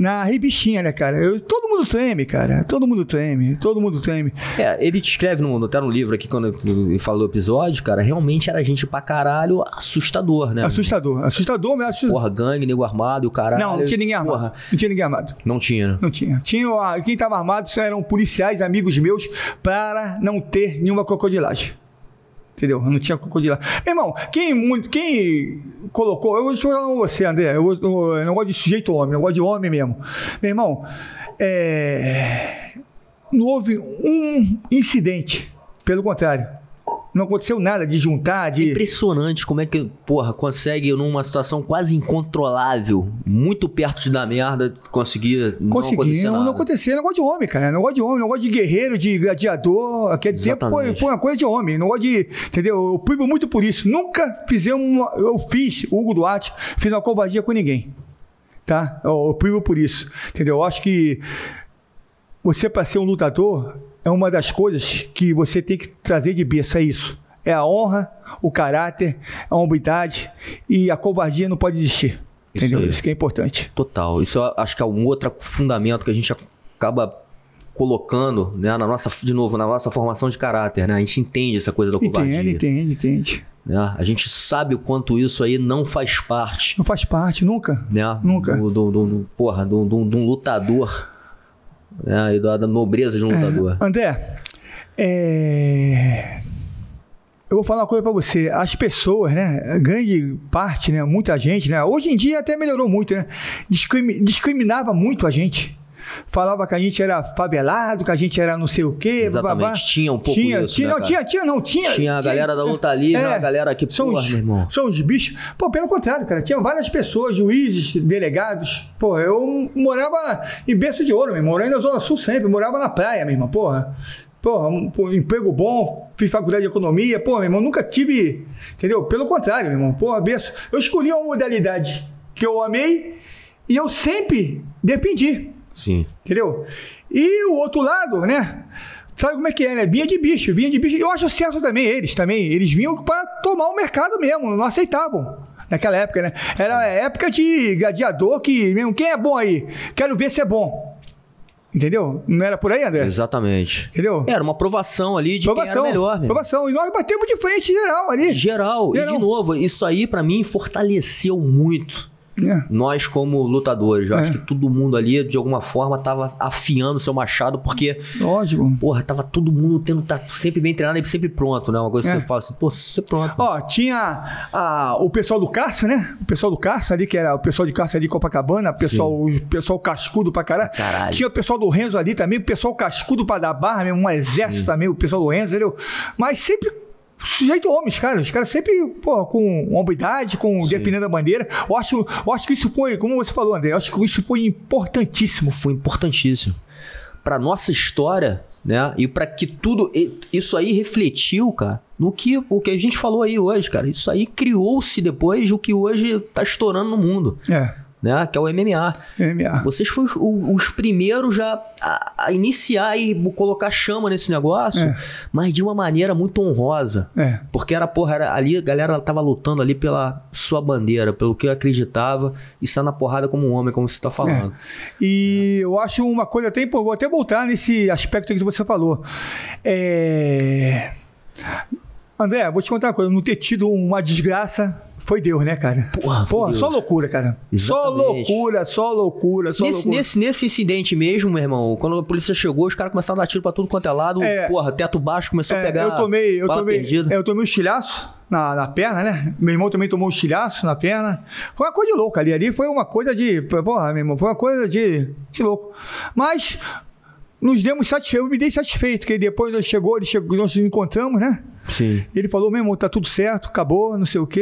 na revistinha, né, cara? Eu, todo mundo treme, cara. Todo mundo treme. Todo mundo treme. É, ele descreve no, até no livro aqui, quando ele falou o episódio, cara, realmente era gente pra caralho assustador, né? Assustador. Assustador, mas assustador. Porra, gangue, nego armado o caralho. Não, não tinha ninguém armado. Porra. Não tinha ninguém armado. Não tinha, né? Não tinha. tinha quem tava armado eram policiais, amigos meus, para não ter nenhuma crocodilagem. Entendeu? Não tinha crocodilo. Irmão, quem, quem colocou. Eu vou falar com você, André. Eu, eu, eu, não gosto de sujeito homem, eu gosto de homem mesmo. Meu irmão, é, não houve um incidente. Pelo contrário. Não aconteceu nada de juntar, de. É impressionante como é que, porra, consegue numa situação quase incontrolável, muito perto de dar merda, conseguir. Conseguir, não, não acontecer. Não gosto de homem, cara. Não gosto de homem, não gosto de guerreiro, de gladiador. Quer dizer, foi, foi uma coisa de homem. Não gosto de. Entendeu? Eu privo muito por isso. Nunca fizemos. Uma, eu fiz, Hugo Duarte, fiz uma covardia com ninguém. Tá? Eu, eu privo por isso. Entendeu? Eu acho que você, para ser um lutador, é uma das coisas que você tem que trazer de berço, é isso. É a honra, o caráter, a hombridade e a covardia não pode existir. Isso entendeu? Aí. Isso que é importante. Total. Isso eu acho que é um outro fundamento que a gente acaba colocando, né, na nossa, de novo, na nossa formação de caráter, né? A gente entende essa coisa da covardia. Entende, entende, entende. Né? A gente sabe o quanto isso aí não faz parte. Não faz parte, nunca. Né? Nunca. Do, do, do, porra, de um lutador né? E da, da nobreza de um é, lutador. André, é... eu vou falar uma coisa para você. As pessoas, né? Grande parte, né? Muita gente, né? Hoje em dia até melhorou muito, né? Discrimi discriminava muito a gente. Falava que a gente era favelado, que a gente era não sei o quê. Exatamente, babá. tinha um pouco tinha, isso, tinha, né, não, tinha, tinha, não, tinha. Tinha a galera da luta livre, é, a galera que, são porra, os, meu irmão. São os bichos. Pô, pelo contrário, cara, tinha várias pessoas, juízes, delegados. Pô, eu morava em berço de ouro, meu irmão. Morei na Zona Sul sempre, morava na praia, meu irmão, porra. Porra, um, um, emprego bom, fiz faculdade de economia, pô, meu irmão, nunca tive, entendeu? Pelo contrário, meu irmão, porra, berço. Eu escolhi uma modalidade que eu amei e eu sempre defendi. Sim. Entendeu? E o outro lado, né? Sabe como é que é, né? Vinha de bicho, vinha de bicho. Eu acho certo também eles, também. Eles vinham para tomar o mercado mesmo, não aceitavam. Naquela época, né? Era época de gladiador que, mesmo, quem é bom aí? Quero ver se é bom. Entendeu? Não era por aí, André? Exatamente. Entendeu? Era uma aprovação ali de provação, quem era melhor. Mesmo. Aprovação. E nós batemos de frente geral ali. Geral. geral. E de novo, isso aí para mim fortaleceu muito é. Nós, como lutadores, eu é. acho que todo mundo ali, de alguma forma, tava afiando o seu machado, porque. Lógico. Porra, tava todo mundo tendo. Tá sempre bem treinado e sempre pronto, né? Uma coisa que é. você fala assim, pô, você pronto. Ó, tinha a, o pessoal do Cárcer, né? O pessoal do Cárcer ali, que era o pessoal de Cárcer ali de Copacabana, pessoal, o pessoal cascudo pra caralho. caralho. Tinha o pessoal do Renzo ali também, o pessoal cascudo pra dar barra, mesmo, um exército Sim. também, o pessoal do Renzo, entendeu? Mas sempre sujeito homens, cara. Os caras sempre, pô, com hombridade, com Sim. defendendo a bandeira. Eu acho, eu acho que isso foi, como você falou, André, eu acho que isso foi importantíssimo. Foi importantíssimo. Pra nossa história, né? E para que tudo isso aí refletiu, cara, no que o que a gente falou aí hoje, cara. Isso aí criou-se depois o que hoje tá estourando no mundo. É. né? Que é o MMA. MMA. Vocês foram os, os primeiros já a, a, iniciar e colocar chama nesse negócio, é. mas de uma maneira muito honrosa. É. Porque era, porra, era, ali a galera tava lutando ali pela sua bandeira, pelo que acreditava, e saindo na porrada como um homem, como você tá falando. É. E eu acho uma coisa até, vou até voltar nesse aspecto que você falou. É. André, vou te contar uma coisa, não ter tido uma desgraça foi Deus, né, cara? Porra, Porra só loucura, cara. Exatamente. Só loucura, só loucura, só nesse, loucura. Nesse, nesse incidente mesmo, meu irmão, quando a polícia chegou, os caras começaram a dar tiro pra tudo quanto é lado. É, porra, teto baixo começou é, a pegar. Eu tomei, eu tomei, perdida. eu tomei um estilhaço na, na perna, né? Meu irmão também tomou um estilhaço na perna. Foi uma coisa de louco ali. Ali foi uma coisa de. Porra, meu irmão, foi uma coisa de, de louco. Mas nos demos satisfeitos, eu me dei satisfeito, que depois nós chegou, ele chegou, nós nos encontramos, né? Sim. Ele falou, meu irmão, tá tudo certo, acabou, não sei o quê.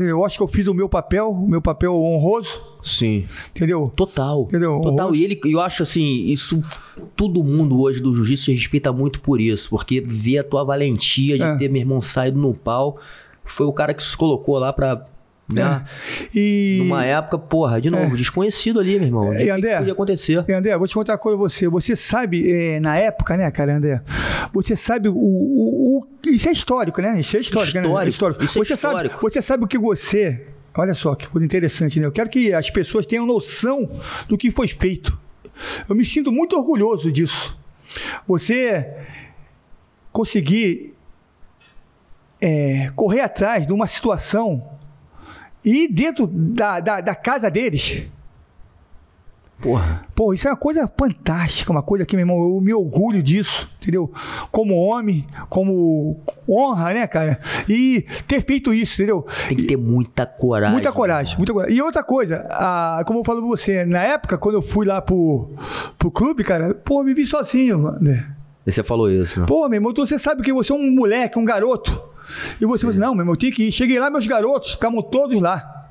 Eu acho que eu fiz o meu papel, o meu papel honroso. Sim. Entendeu? Total. Entendeu? Total. Honroso. E ele, eu acho assim, isso, todo mundo hoje do jiu-jitsu respeita muito por isso, porque vê a tua valentia de é. ter meu irmão saído no pau. Foi o cara que se colocou lá pra né? É. E... Numa época, porra, de novo, é. desconhecido ali, meu irmão. E André, que podia acontecer. E André, vou te contar uma coisa você. Você sabe, é, na época, né, cara, André? Você sabe o, o, o, Isso é histórico, né? Isso é histórico, histórico né? Histórico. Isso você é histórico. Sabe, você sabe o que você. Olha só que coisa interessante, né? Eu quero que as pessoas tenham noção do que foi feito. Eu me sinto muito orgulhoso disso. Você conseguir é, correr atrás de uma situação e dentro da, da, da casa deles. Porra. Pô, isso é uma coisa fantástica, uma coisa que, meu irmão, eu me orgulho disso, entendeu? Como homem, como honra, né, cara? E ter feito isso, entendeu? Tem que ter muita coragem. Muita coragem, muita coragem. E outra coisa, a, como eu falo pra você, na época, quando eu fui lá pro, pro clube, cara, pô, eu me vi sozinho, mano. E você falou isso, né? Pô, meu irmão, então você sabe que você é um moleque, um garoto. E você falou assim, não, meu irmão, eu tinha que ir. Cheguei lá, meus garotos, estavam todos lá.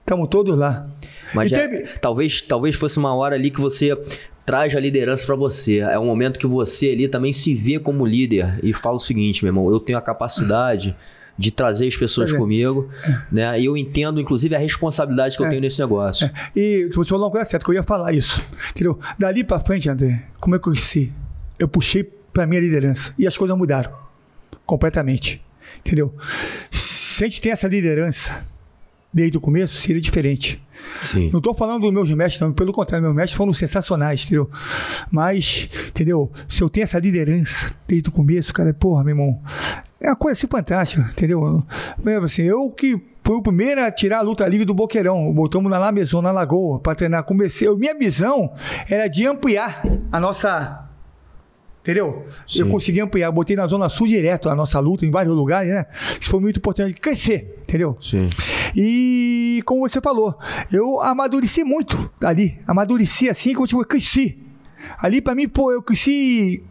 Estavam todos lá. Mas já, teve... talvez, talvez fosse uma hora ali que você traz a liderança para você. É um momento que você ali também se vê como líder e fala o seguinte, meu irmão, eu tenho a capacidade de trazer as pessoas é. comigo, né? E eu entendo, inclusive, a responsabilidade que é. eu tenho nesse negócio. É. E você falou uma coisa certa, que eu ia falar isso. Entendeu? Dali para frente, André, como eu conheci, eu puxei para minha liderança e as coisas mudaram completamente. Entendeu? Se a gente tem essa liderança desde o começo, seria diferente. Sim. Não estou falando dos meus mestres, não. Pelo contrário, meus mestres foram sensacionais, entendeu? Mas, entendeu? Se eu tenho essa liderança desde o começo, cara, porra, meu irmão, é uma coisa assim fantástica, entendeu? Assim, eu que fui o primeiro a tirar a luta livre do Boqueirão. Botamos na Lamezon, na Lagoa, para treinar. Comecei. Minha visão era de ampliar a nossa Entendeu? Sim. Eu consegui ampliar, botei na Zona Sul direto a nossa luta em vários lugares, né? Isso foi muito importante. Crescer, entendeu? Sim. E como você falou, eu amadureci muito ali. Amadureci assim, como eu cresci. Ali para mim, pô, eu cresci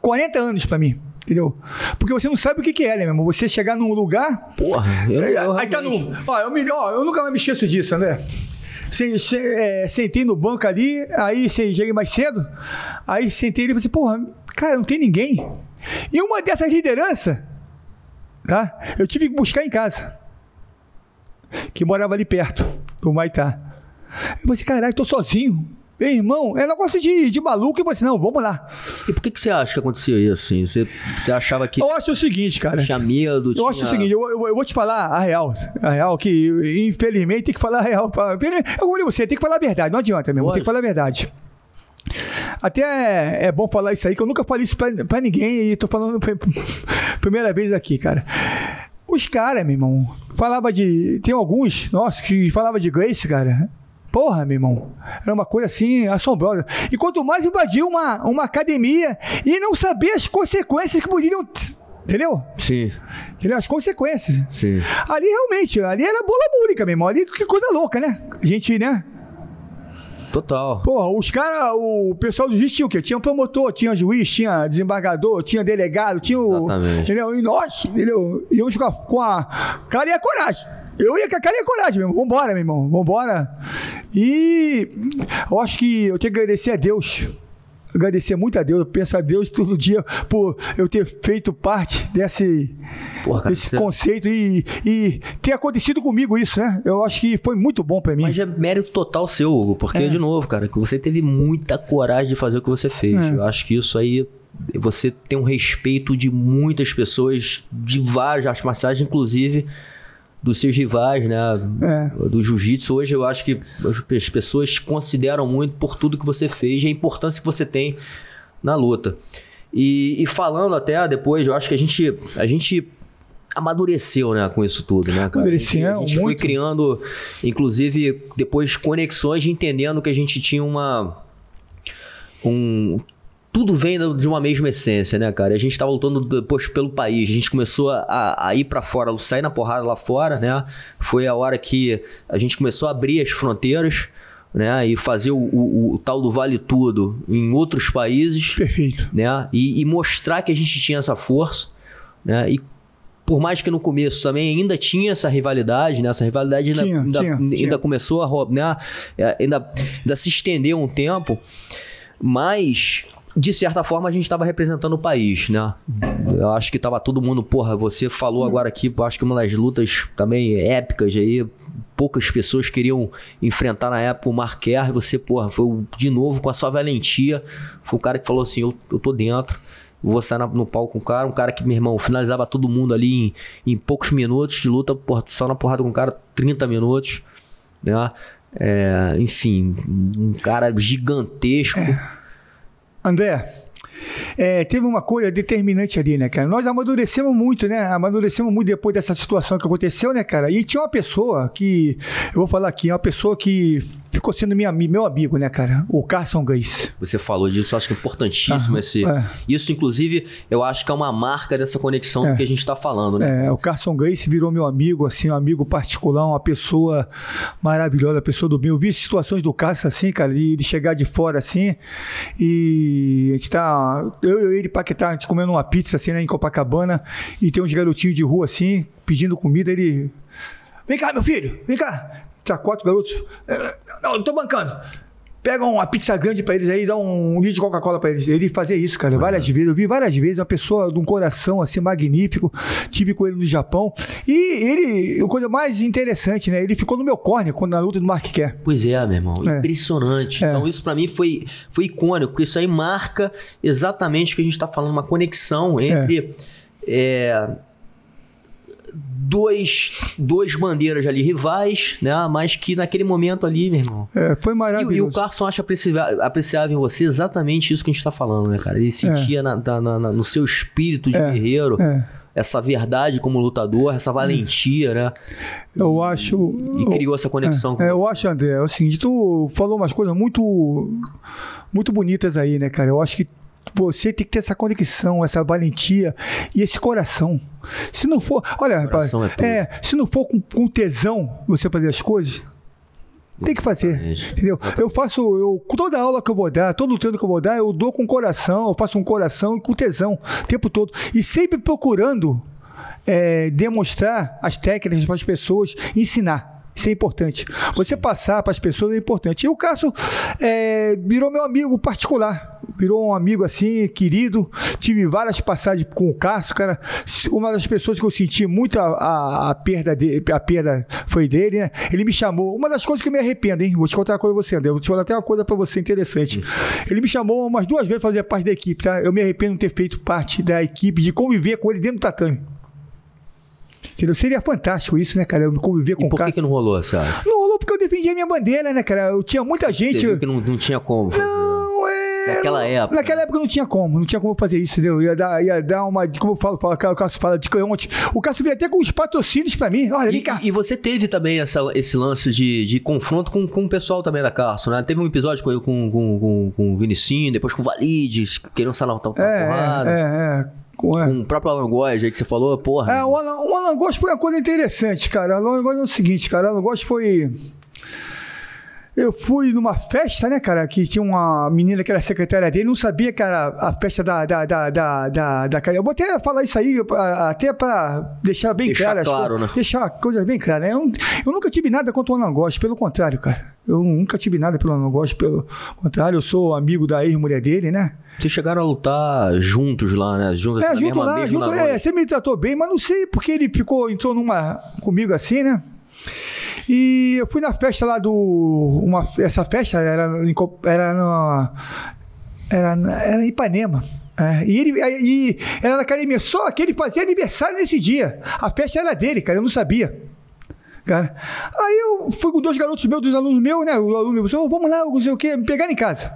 40 anos para mim. Entendeu? Porque você não sabe o que, que é, né, meu irmão? Você chegar num lugar. Porra, eu, eu Aí tá no. Ó, eu, me, ó, eu nunca mais me esqueço disso, André. É, sentei no banco ali, aí cheguei mais cedo, aí sentei ali e falei assim, porra, Cara, não tem ninguém. E uma dessas lideranças, tá? Eu tive que buscar em casa. Que morava ali perto, do Maitá. Eu falei assim, caralho, tô sozinho. Meu irmão, é negócio de, de maluco. E você, não, vamos lá. E por que, que você acha que acontecia isso, assim? Você, você achava que... Eu acho o seguinte, cara. Tinha medo, Eu tinha... acho o seguinte, eu, eu, eu, vou te falar a real. A real que, infelizmente, tem que falar a real. Pra, eu vou você, tem que falar a verdade. Não adianta mesmo, tem que falar a verdade. Até é, é, bom falar isso aí, que eu nunca falei isso pra, pra ninguém e tô falando primeira vez aqui, cara. Os caras, meu irmão, falava de. Tem alguns, nossa, que falava de Grace, cara. Porra, meu irmão. Era uma coisa assim assombrosa. E quanto mais invadir uma, uma academia e não saber as consequências que poderiam. Entendeu? Sim. Entendeu? As consequências. Sim. Ali realmente, ali era bola búlica, meu irmão. Ali que coisa louca, né? A gente, né? Total. Porra, os caras, o pessoal do juiz tinha o quê? Tinha promotor, tinha juiz, tinha desembargador, tinha delegado, tinha o. Exatamente. Entendeu? E nós, entendeu? Íamos com a, com a cara e a coragem. Eu ia com a cara e a coragem, meu irmão. Vambora, meu irmão. Vambora. E eu acho que eu tenho que agradecer a Deus agradecer muito a Deus, eu penso a Deus todo dia por eu ter feito parte desse, Porra, cara, desse conceito e, e ter acontecido comigo isso, né? Eu acho que foi muito bom para mim. Mas é mérito total seu, Hugo, porque, é. de novo, cara, que você teve muita coragem de fazer o que você fez. É. Eu acho que isso aí você tem um respeito de muitas pessoas, de várias artes marciais, inclusive dos seus rivais, né? É. Do jiu-jitsu. Hoje eu acho que as pessoas consideram muito por tudo que você fez e a importância que você tem na luta. E, e falando até depois, eu acho que a gente, a gente amadureceu, né, com isso tudo, né, cara? Amadureceu, a gente, a gente foi criando, inclusive, depois conexões, entendendo que a gente tinha uma um tudo vem de uma mesma essência, né, cara? A gente tava lutando depois pelo país, a gente começou a, a ir para fora, sair na porrada lá fora, né? Foi a hora que a gente começou a abrir as fronteiras, né? E fazer o, o, o tal do Vale Tudo em outros países. Perfeito. Né? E, e, mostrar que a gente tinha essa força, né? E por mais que no começo também ainda tinha essa rivalidade, né? Essa rivalidade ainda, tinha, ainda, tinha, ainda tinha. começou a né? É, ainda, ainda se estendeu um tempo, mas de certa forma, a gente estava representando o país, né? Eu acho que estava todo mundo, porra, você falou agora aqui, acho que uma das lutas também épicas aí, poucas pessoas queriam enfrentar na época o Marquer, você, porra, foi de novo com a sua valentia, foi o cara que falou assim, eu, eu tô dentro, vou sair no palco com o cara, um cara que, meu irmão, finalizava todo mundo ali em, em poucos minutos de luta, porra, só na porrada com o cara 30 minutos, né? É, enfim, um cara gigantesco. É André, é, teve uma coisa determinante ali, né, cara? Nós amadurecemos muito, né? Amadurecemos muito depois dessa situação que aconteceu, né, cara? E tinha uma pessoa que, eu vou falar aqui, uma pessoa que ficou sendo minha, meu amigo, né, cara? O Carson Gays. Você falou disso, eu acho que é importantíssimo ah, esse. É. Isso, inclusive, eu acho que é uma marca dessa conexão é. que a gente está falando, né? É, o Carson Gays virou meu amigo, assim, um amigo particular, uma pessoa maravilhosa, uma pessoa do bem. Eu vi situações do Carson assim, cara, de chegar de fora assim, e a gente tá. Eu e ele Paquetá, a gente comendo uma pizza assim, né, em Copacabana, e tem uns garotinhos de rua assim, pedindo comida, ele. Vem cá, meu filho, vem cá quatro garotos. É, não, eu tô bancando. Pega uma pizza grande pra eles aí, dá um, litro de Coca-Cola pra eles. Ele fazia isso, cara, várias vezes. Eu vi várias vezes, uma pessoa de um coração assim magnífico. Tive com ele no Japão. E ele, a coisa mais interessante, né? Ele ficou no meu corner quando na luta do Mark Kerr. Pois é, meu irmão. É. Impressionante. É. Então, isso para mim foi, foi icônico, porque isso aí marca exatamente o que a gente tá falando, uma conexão entre. É. É, dois, duas bandeiras ali rivais, né? Mas que naquele momento ali, meu irmão. É, foi maravilhoso. E, e o Carson acha apreciável, em você exatamente isso que a gente está falando, né, cara? Ele sentia é. na, na, na, no seu espírito de é, guerreiro. É. Essa verdade como lutador, essa valentia, né? Eu acho. E criou essa conexão é, com é, Eu acho, André, é o seguinte, tu falou umas coisas muito, muito bonitas aí, né, cara? Eu acho que você tem que ter essa conexão, essa valentia e esse coração. Se não for, olha, rapaz, é, é, se não for com, com tesão você fazer as coisas, tem que fazer, entendeu? Eu faço, eu toda aula que eu vou dar, todo treino que eu vou dar, eu dou com coração, eu faço um coração e com tesão o tempo todo e sempre procurando é, demonstrar as técnicas para as pessoas, ensinar. Isso é importante. Você passar para as pessoas é importante. E o Cássio é, virou meu amigo particular. Virou um amigo assim, querido. Tive várias passagens com o Cássio, cara. Uma das pessoas que eu senti muito a, a, a perda dele, a perda foi dele, né? Ele me chamou. Uma das coisas que eu me arrependo, hein? Vou te contar uma coisa pra você, André. Vou te falar até uma coisa para você interessante. Ele me chamou umas duas vezes para fazer parte da equipe, tá? Eu me arrependo de ter feito parte da equipe, de conviver com ele dentro do tatame. Entendeu? Seria fantástico isso, né, cara? Eu conviver com e por que, que não rolou, sabe? Não rolou porque eu defendia a minha bandeira, né, cara? Eu tinha muita gente. Você viu que não, não tinha como. Fazer. Não, é. Naquela época. Naquela época não tinha como, não tinha como fazer isso, entendeu? Ia dar, ia dar uma. Como eu falo, falo o Cássio fala de canhote. O Cássio veio até com os patrocínios pra mim. Olha, cá. E, você teve também essa, esse lance de, de confronto com, com o pessoal também da Cássio, né? Teve um episódio com, com, com, com, com o Vinicinho, depois com o Valides, querendo sair na é, porrada. É, é. Com, é. com o próprio Alan Góes aí que você falou, porra. É, o Alan, o Alan Góes foi uma coisa interessante, cara. O Alan Góes é o seguinte, cara. O Alan Góes foi. Eu fui numa festa, né, cara, que tinha uma menina que era secretária dele, não sabia que era a festa da, da, da, da, da, da Eu vou até falar isso aí, até pra deixar bem deixar claro. claro né? Deixar coisas bem claras. Eu, eu nunca tive nada contra o Anangoste, pelo contrário, cara. Eu nunca tive nada pelo Anangoste, pelo contrário, eu sou amigo da ex-mulher dele, né? Vocês chegaram a lutar juntos lá, né? Juntos, é, junto lá, junto, é, você me tratou bem, mas não sei porque ele ficou, entrou numa comigo assim, né? E eu fui na festa lá do. Uma, essa festa era, era, no, era, era em Ipanema. É, e ele e era na academia. Só que ele fazia aniversário nesse dia. A festa era dele, cara. Eu não sabia. Cara. Aí eu fui com dois garotos meus, dos alunos meus, né? O aluno meu, oh, vamos lá, não sei o quê, me pegaram em casa.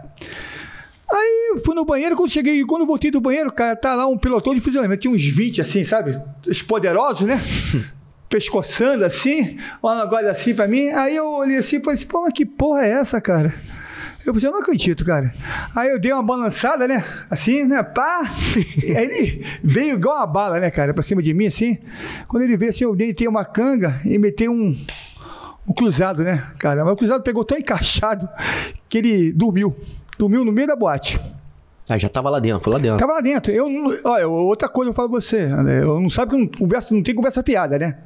Aí fui no banheiro, quando cheguei, quando voltei do banheiro, cara, tá lá um pelotão de fuzilamento. Tinha uns 20, assim, sabe? Os poderosos, né? pescoçando assim, olhando agora assim pra mim. Aí eu olhei assim e falei assim, pô, mas que porra é essa, cara? Eu falei, eu não acredito, cara. Aí eu dei uma balançada, né? Assim, né? Pá! Aí ele veio igual uma bala, né, cara? Pra cima de mim, assim. Quando ele veio assim, eu dei uma canga e metei um, um cruzado, né, cara? Mas o cruzado pegou tão encaixado que ele dormiu. Dormiu no meio da boate. Ah, já tava lá dentro, foi lá dentro. Tava lá dentro. Eu, olha, outra coisa eu falo pra você, eu não sabe que não, conversa, não tem conversa piada, né?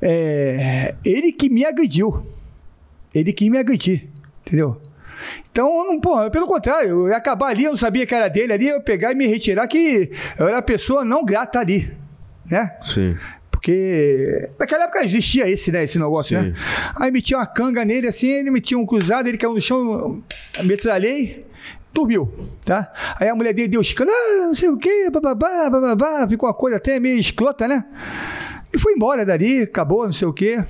É, ele que me agrediu. Ele que me agrediu, entendeu? Então, não, porra, pelo contrário, eu ia acabar ali, eu não sabia que era dele ali, eu ia pegar e me retirar, que eu era a pessoa não grata ali, né? Sim. Porque naquela época existia esse, né, esse negócio, né? Sim. né? Aí metia uma canga nele assim, ele metia um cruzado, ele caiu no chão, metralhei dormiu, tá? Aí a mulher dele deu escândalo, ah, não sei o quê, bababá, bababá, ficou uma coisa até meio escrota, né? E foi embora dali, acabou, não sei o quê.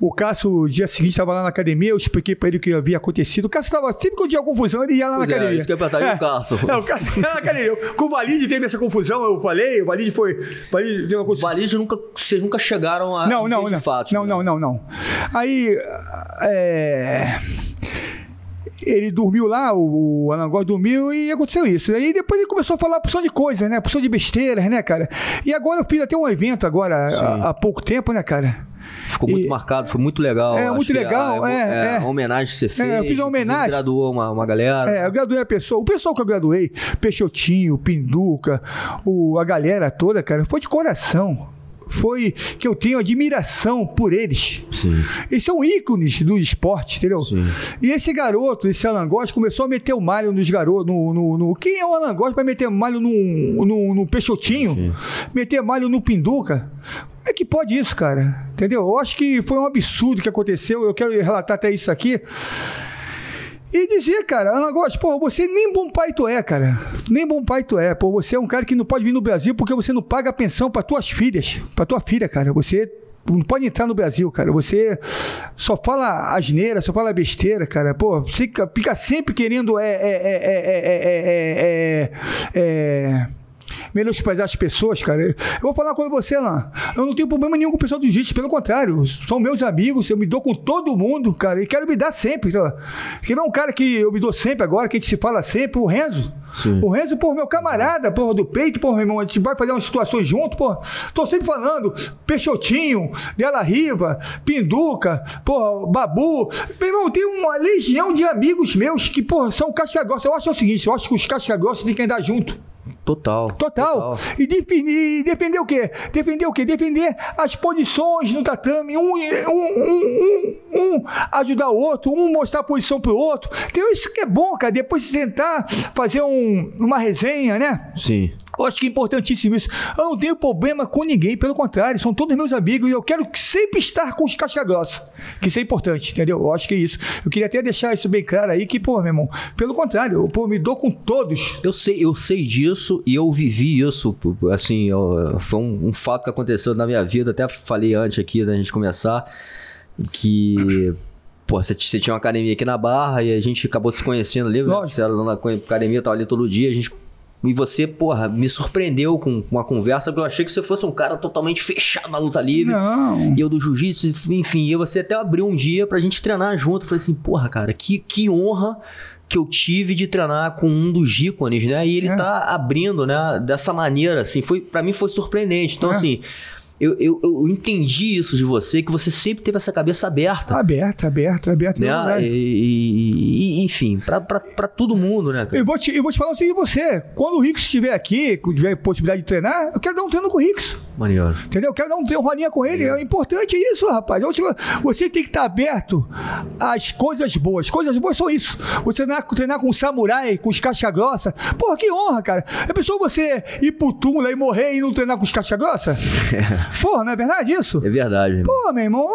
O Cássio, no dia seguinte, estava lá na academia, eu expliquei para ele o que havia acontecido. O Cássio estava, sempre que eu tinha confusão, ele ia lá pois na é, academia. Isso que é pra é, o Cássio. É, o Cássio ia na academia. Com o Valide teve essa confusão, eu falei, o Valide foi. O Valide teve uma confusão. O Valide nunca, vocês nunca chegaram a. Não, não, não. Fato, não, né? não, não, não. Aí. É ele dormiu lá, o, o Anangó dormiu e aconteceu isso. Aí depois ele começou a falar porção de coisas, né? Porção de besteiras, né, cara? E agora eu fiz até um evento agora, há, há pouco tempo, né, cara? Ficou muito marcado, foi muito legal. É, muito legal. A, é, é, é, a homenagem que você fez. É, eu fiz uma homenagem. Você graduou uma, uma galera. É, eu graduei a pessoa. O pessoal que eu graduei, Peixotinho, Pinduca, o, a galera toda, cara, foi de coração foi que eu tenho admiração por eles. Sim. Eles são ícones do esporte, entendeu? Sim. E esse garoto, esse Alan Gost, começou a meter o malho nos garotos. No, no, no, Quem é o Alan Gost para meter malho no, no, no Peixotinho? Sim. Meter malho no Pinduca? Como é que pode isso, cara? Entendeu? Eu acho que foi um absurdo que aconteceu. Eu quero relatar até isso aqui. E dizer, cara, Ana Góes, pô, você nem bom pai tu é, cara. Nem bom pai tu é. Pô, você é um cara que não pode vir no Brasil porque você não paga a pensão para tuas filhas. para tua filha, cara. Você não pode entrar no Brasil, cara. Você só fala asneira, só fala besteira, cara. Pô, você fica sempre querendo é, é, é, é, é, é, é menosprezar as pessoas, cara. Eu vou falar com você lá. Eu não tenho problema nenhum com o pessoal do jiu pelo contrário. São meus amigos, eu me dou com todo mundo, cara, e quero me dar sempre. Então, que não é um cara que eu me dou sempre agora, que a gente se fala sempre, o Renzo. Sim. O Renzo, por meu camarada, porra, do peito, porra, meu irmão, a gente vai fazer umas situações junto, porra. Tô sempre falando, Peixotinho, Dela Riva, Pinduca, porra, Babu. Meu irmão, tem uma legião de amigos meus que, porra, são casca grossa. Eu acho o seguinte, eu acho que os casca grossos têm que andar junto. Total, total. Total. E, defender, defender o quê? Defender o quê? Defender as posições no tatame. Um, um, um, um, ajudar o outro, um mostrar a posição pro outro. Então isso que é bom, cara. Depois de sentar, fazer um, uma resenha, né? Sim. Eu acho que é importantíssimo isso. Eu não tenho problema com ninguém, pelo contrário, são todos meus amigos e eu quero sempre estar com os casca grossa. Que isso é importante, entendeu? Eu acho que é isso. Eu queria até deixar isso bem claro aí, que, pô, meu irmão, pelo contrário, eu pô, me dou com todos. Eu sei, eu sei disso e eu vivi isso, assim, eu, foi um, um fato que aconteceu na minha vida, até falei antes aqui da gente começar, que pô, você, tinha uma academia aqui na Barra e a gente acabou se conhecendo ali, né? Você era na academia, eu tava ali todo dia, a gente e você, porra, me surpreendeu com uma conversa, porque eu achei que você fosse um cara totalmente fechado na luta livre. Não. E eu do jiu-jitsu, enfim, e você até abriu um dia pra gente treinar junto. Eu falei assim, porra, cara, que, que honra que eu tive de treinar com um dos ícones, né? E ele é. tá abrindo, né, dessa maneira, assim, foi para mim foi surpreendente. Então, é. assim, eu, eu, eu, entendi isso de você, que você sempre teve essa cabeça aberta. Aberta, aberta, aberta. Né? E, e, enfim, para todo mundo, né? Cara? Eu, vou te, eu vou te falar o seguinte, você, quando o Ricks estiver aqui, tiver possibilidade de treinar, eu quero dar um treino com o Ricks. Maneiro. Entendeu? Eu quero dar um treino rolinha com ele. É importante isso, rapaz. Você tem que estar aberto às coisas boas. Coisas boas são isso. Você treinar, com um samurai, com os caixa grossa. Porra, que honra, cara. É pessoa você ir pro túmulo e morrer e não treinar com os caixa grossa? Porra, não é verdade isso? É verdade. Pô, meu irmão,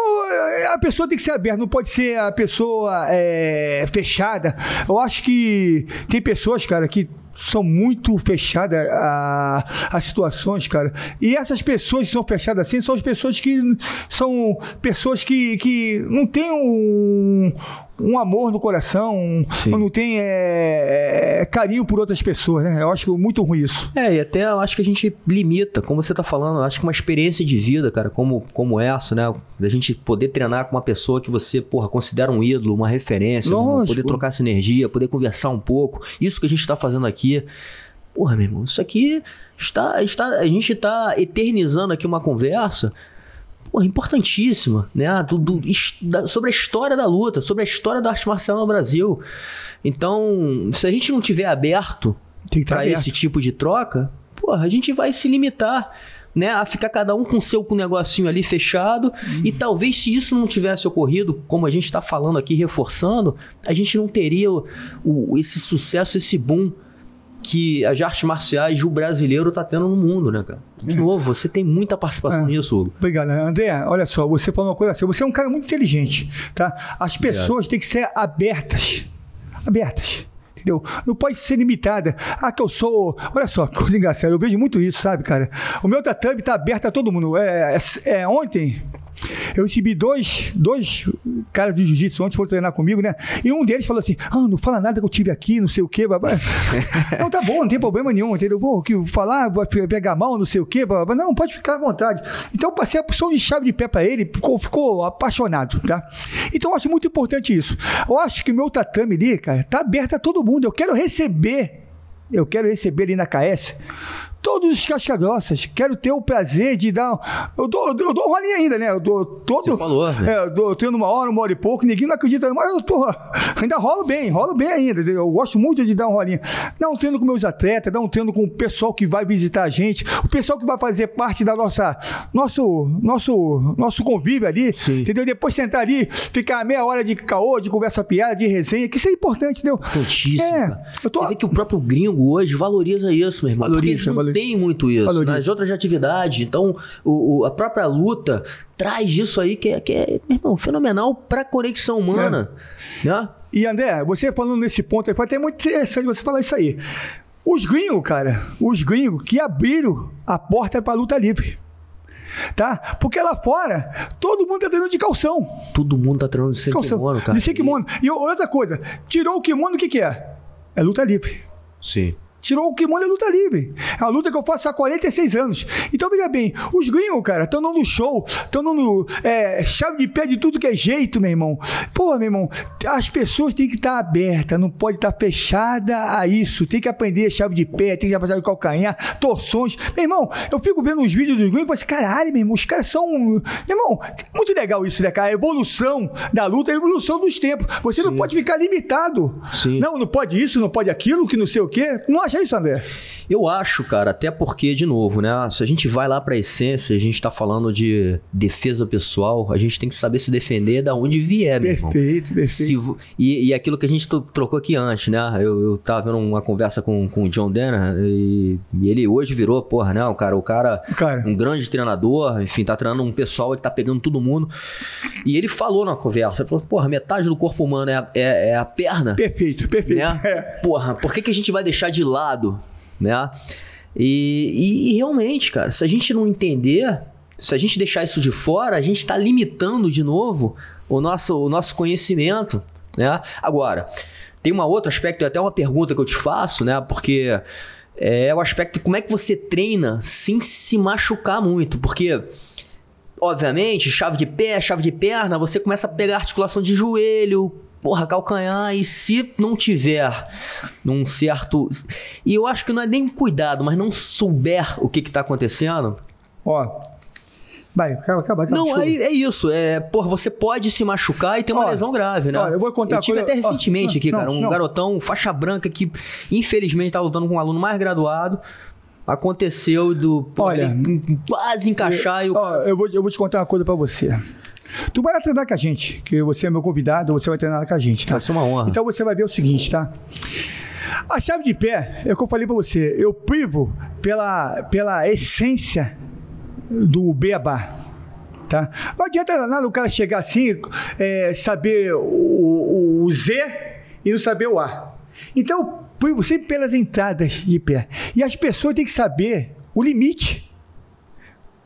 a pessoa tem que ser aberta, não pode ser a pessoa é, fechada. Eu acho que tem pessoas, cara, que são muito fechadas a, a situações, cara. E essas pessoas que são fechadas assim são as pessoas que são pessoas que, que não têm um, um amor no coração, Sim. não tem é, é, carinho por outras pessoas, né? Eu acho muito ruim isso. É, e até eu acho que a gente limita, como você tá falando, acho que uma experiência de vida, cara, como, como essa, né? Da gente poder treinar com uma pessoa que você, porra, considera um ídolo, uma referência, poder trocar essa energia, poder conversar um pouco. Isso que a gente tá fazendo aqui. Porra, meu irmão, isso aqui está, está a gente está eternizando aqui uma conversa porra, importantíssima, né? Do, do, sobre a história da luta, sobre a história da arte marcial no Brasil. Então, se a gente não tiver aberto para esse tipo de troca, porra, a gente vai se limitar. Né, a ficar cada um com o seu com negocinho ali fechado. Uhum. E talvez se isso não tivesse ocorrido, como a gente está falando aqui, reforçando, a gente não teria o, o, esse sucesso, esse boom que as artes marciais o brasileiro tá tendo no mundo, né, cara? De novo, você tem muita participação é. nisso, Hugo. Obrigado, André. Olha só, você falou uma coisa assim, você é um cara muito inteligente, tá? As pessoas Obrigado. têm que ser abertas. Abertas entendeu? Não pode ser limitada. Ah, que eu sou. Olha só, que coisa engraçada. Eu vejo muito isso, sabe, cara? O meu tatame tá aberto a todo mundo. É, é, é ontem, eu recebi dois, dois caras de jiu-jitsu ontem foram treinar comigo, né? E um deles falou assim: Ah, não fala nada que eu tive aqui, não sei o quê, babá. não, tá bom, não tem problema nenhum, entendeu? Pô, que falar, vai pegar mal, não sei o quê, babá. Não, pode ficar à vontade. Então eu passei a posição de chave de pé para ele, ficou, ficou apaixonado, tá? Então eu acho muito importante isso. Eu acho que o meu tatame ali, cara, tá aberto a todo mundo. Eu quero receber, eu quero receber ali na KS todos os casca-grossas. Quero ter o prazer de dar. Eu dou, eu dou rolinha ainda, né? Eu dou todo. Você falou, né? É, eu, dou, treino uma hora, uma hora e pouco, ninguém não acredita, mas eu tô. Ainda rolo bem, rolo bem ainda. Eu gosto muito de dar um rolinha. Dá um treino com meus atletas, dá um treino com o pessoal que vai visitar a gente, o pessoal que vai fazer parte da nossa. Nosso, nosso, nosso convívio ali, Sim. entendeu? Depois sentar ali, ficar meia hora de caô, de conversa piada, de resenha, que isso é importante, entendeu? Importantíssimo. É, eu tô... Você vê que o próprio gringo hoje valoriza isso, meu irmão. Valoriza, valoriza tem muito isso Valoriza. nas outras atividades. Então, o, o, a própria luta traz isso aí que é, que é meu irmão, fenomenal para a conexão humana. É. Né? E André, você falando nesse ponto aí, foi até muito interessante você falar isso aí. Os gringos, cara, os gringos que abriram a porta para a luta livre. Tá? Porque lá fora, todo mundo tá treinando de calção. Todo mundo tá treinando de sem calção. kimono, cara. De sem kimono. E outra coisa, tirou o kimono, o que que é? É luta livre. Sim. Tirou o kimono e luta livre. É uma luta que eu faço há 46 anos. Então, veja bem, os gringos, cara, estão dando show, estão dando é, chave de pé de tudo que é jeito, meu irmão. Pô, meu irmão, as pessoas têm que estar tá abertas, não pode estar tá fechada a isso. Tem que aprender chave de pé, tem que aprender de calcanhar, torções. Meu irmão, eu fico vendo os vídeos dos gringos e falo assim, caralho, meu irmão, os caras são. Meu irmão, muito legal isso, né, cara? A evolução da luta, a evolução dos tempos. Você Sim. não pode ficar limitado. Sim. Não, não pode isso, não pode aquilo, que não sei o quê. Não acha isso, André? Eu acho, cara, até porque, de novo, né? Se a gente vai lá pra essência, a gente tá falando de defesa pessoal, a gente tem que saber se defender da onde vier, meu irmão. Perfeito, perfeito. Se, e, e aquilo que a gente trocou aqui antes, né? Eu, eu tava vendo uma conversa com, com o John Denner e, e ele hoje virou, porra, né? O cara, o cara, cara, um grande treinador, enfim, tá treinando um pessoal que tá pegando todo mundo. E ele falou na conversa, ele falou, porra, metade do corpo humano é a, é, é a perna. Perfeito, perfeito. Né? É. Porra, por que, que a gente vai deixar de lado né? E, e, e, realmente, cara, se a gente não entender, se a gente deixar isso de fora, a gente está limitando de novo o nosso, o nosso conhecimento, né? Agora, tem um outro aspecto, até uma pergunta que eu te faço, né? Porque é o aspecto de como é que você treina sem se machucar muito, porque obviamente, chave de pé, chave de perna, você começa a pegar articulação de joelho, porra, calcanhar, e se não tiver um certo. E eu acho que não é nem cuidado, mas não souber o que, que tá acontecendo. Ó, Vai, acaba, acaba. Não, é, é, isso. É, porra, você pode se machucar e ter uma olha, lesão grave, né? Olha, eu vou contar Eu tive coisa... até recentemente aqui, não, cara, um não. garotão, faixa branca, que infelizmente tá lutando com um aluno mais graduado. Aconteceu do. Olha, quase encaixar eu, e o. Ó, eu, vou, eu vou te contar uma coisa pra você. Tu vai treinar com a gente, que você é meu convidado, você vai treinar com a gente, tá? Vai ser uma honra. Então você vai ver o seguinte, tá? A chave de pé, é o que eu falei pra você, eu privo pela, pela essência do beabá. Tá? Não adianta nada o cara chegar assim, é, saber o, o, o Z e não saber o A. Então, privo sempre pelas entradas de pé. E as pessoas têm que saber o limite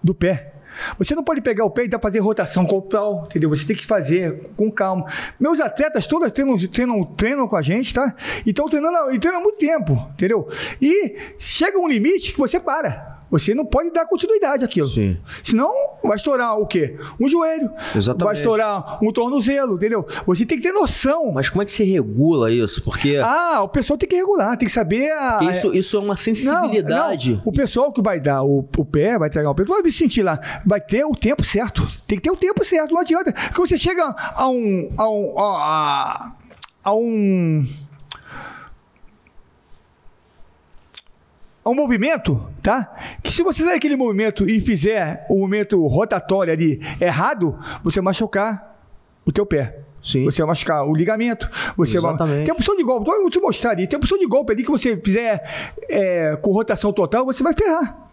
do pé. Você não pode pegar o pé e dar fazer rotação corporal, entendeu? Você tem que fazer com calma. Meus atletas todos treinam, treinam, treinam com a gente, tá? E estão treinando, e treinam há muito tempo, entendeu? E chega um limite que você para. Você não pode dar continuidade àquilo. Sim. Senão vai estourar o quê? Um joelho. Exatamente. Vai estourar um tornozelo, entendeu? Você tem que ter noção. Mas como é que você regula isso? Porque. Ah, o pessoal tem que regular, tem que saber a. Isso, isso é uma sensibilidade. Não, não. O pessoal que vai dar o, o pé, vai entregar o pé, vai me sentir lá. Vai ter o tempo certo. Tem que ter o tempo certo. Não adianta. Porque você chega a um. a um. a, a um um movimento, tá? Que se você sair aquele movimento e fizer o movimento rotatório ali errado, você machucar o teu pé. Sim. Você vai machucar o ligamento. Você Exatamente. vai... Tem a opção de golpe. Então, eu vou te mostrar ali. Tem a opção de golpe ali que você fizer é, com rotação total, você vai ferrar.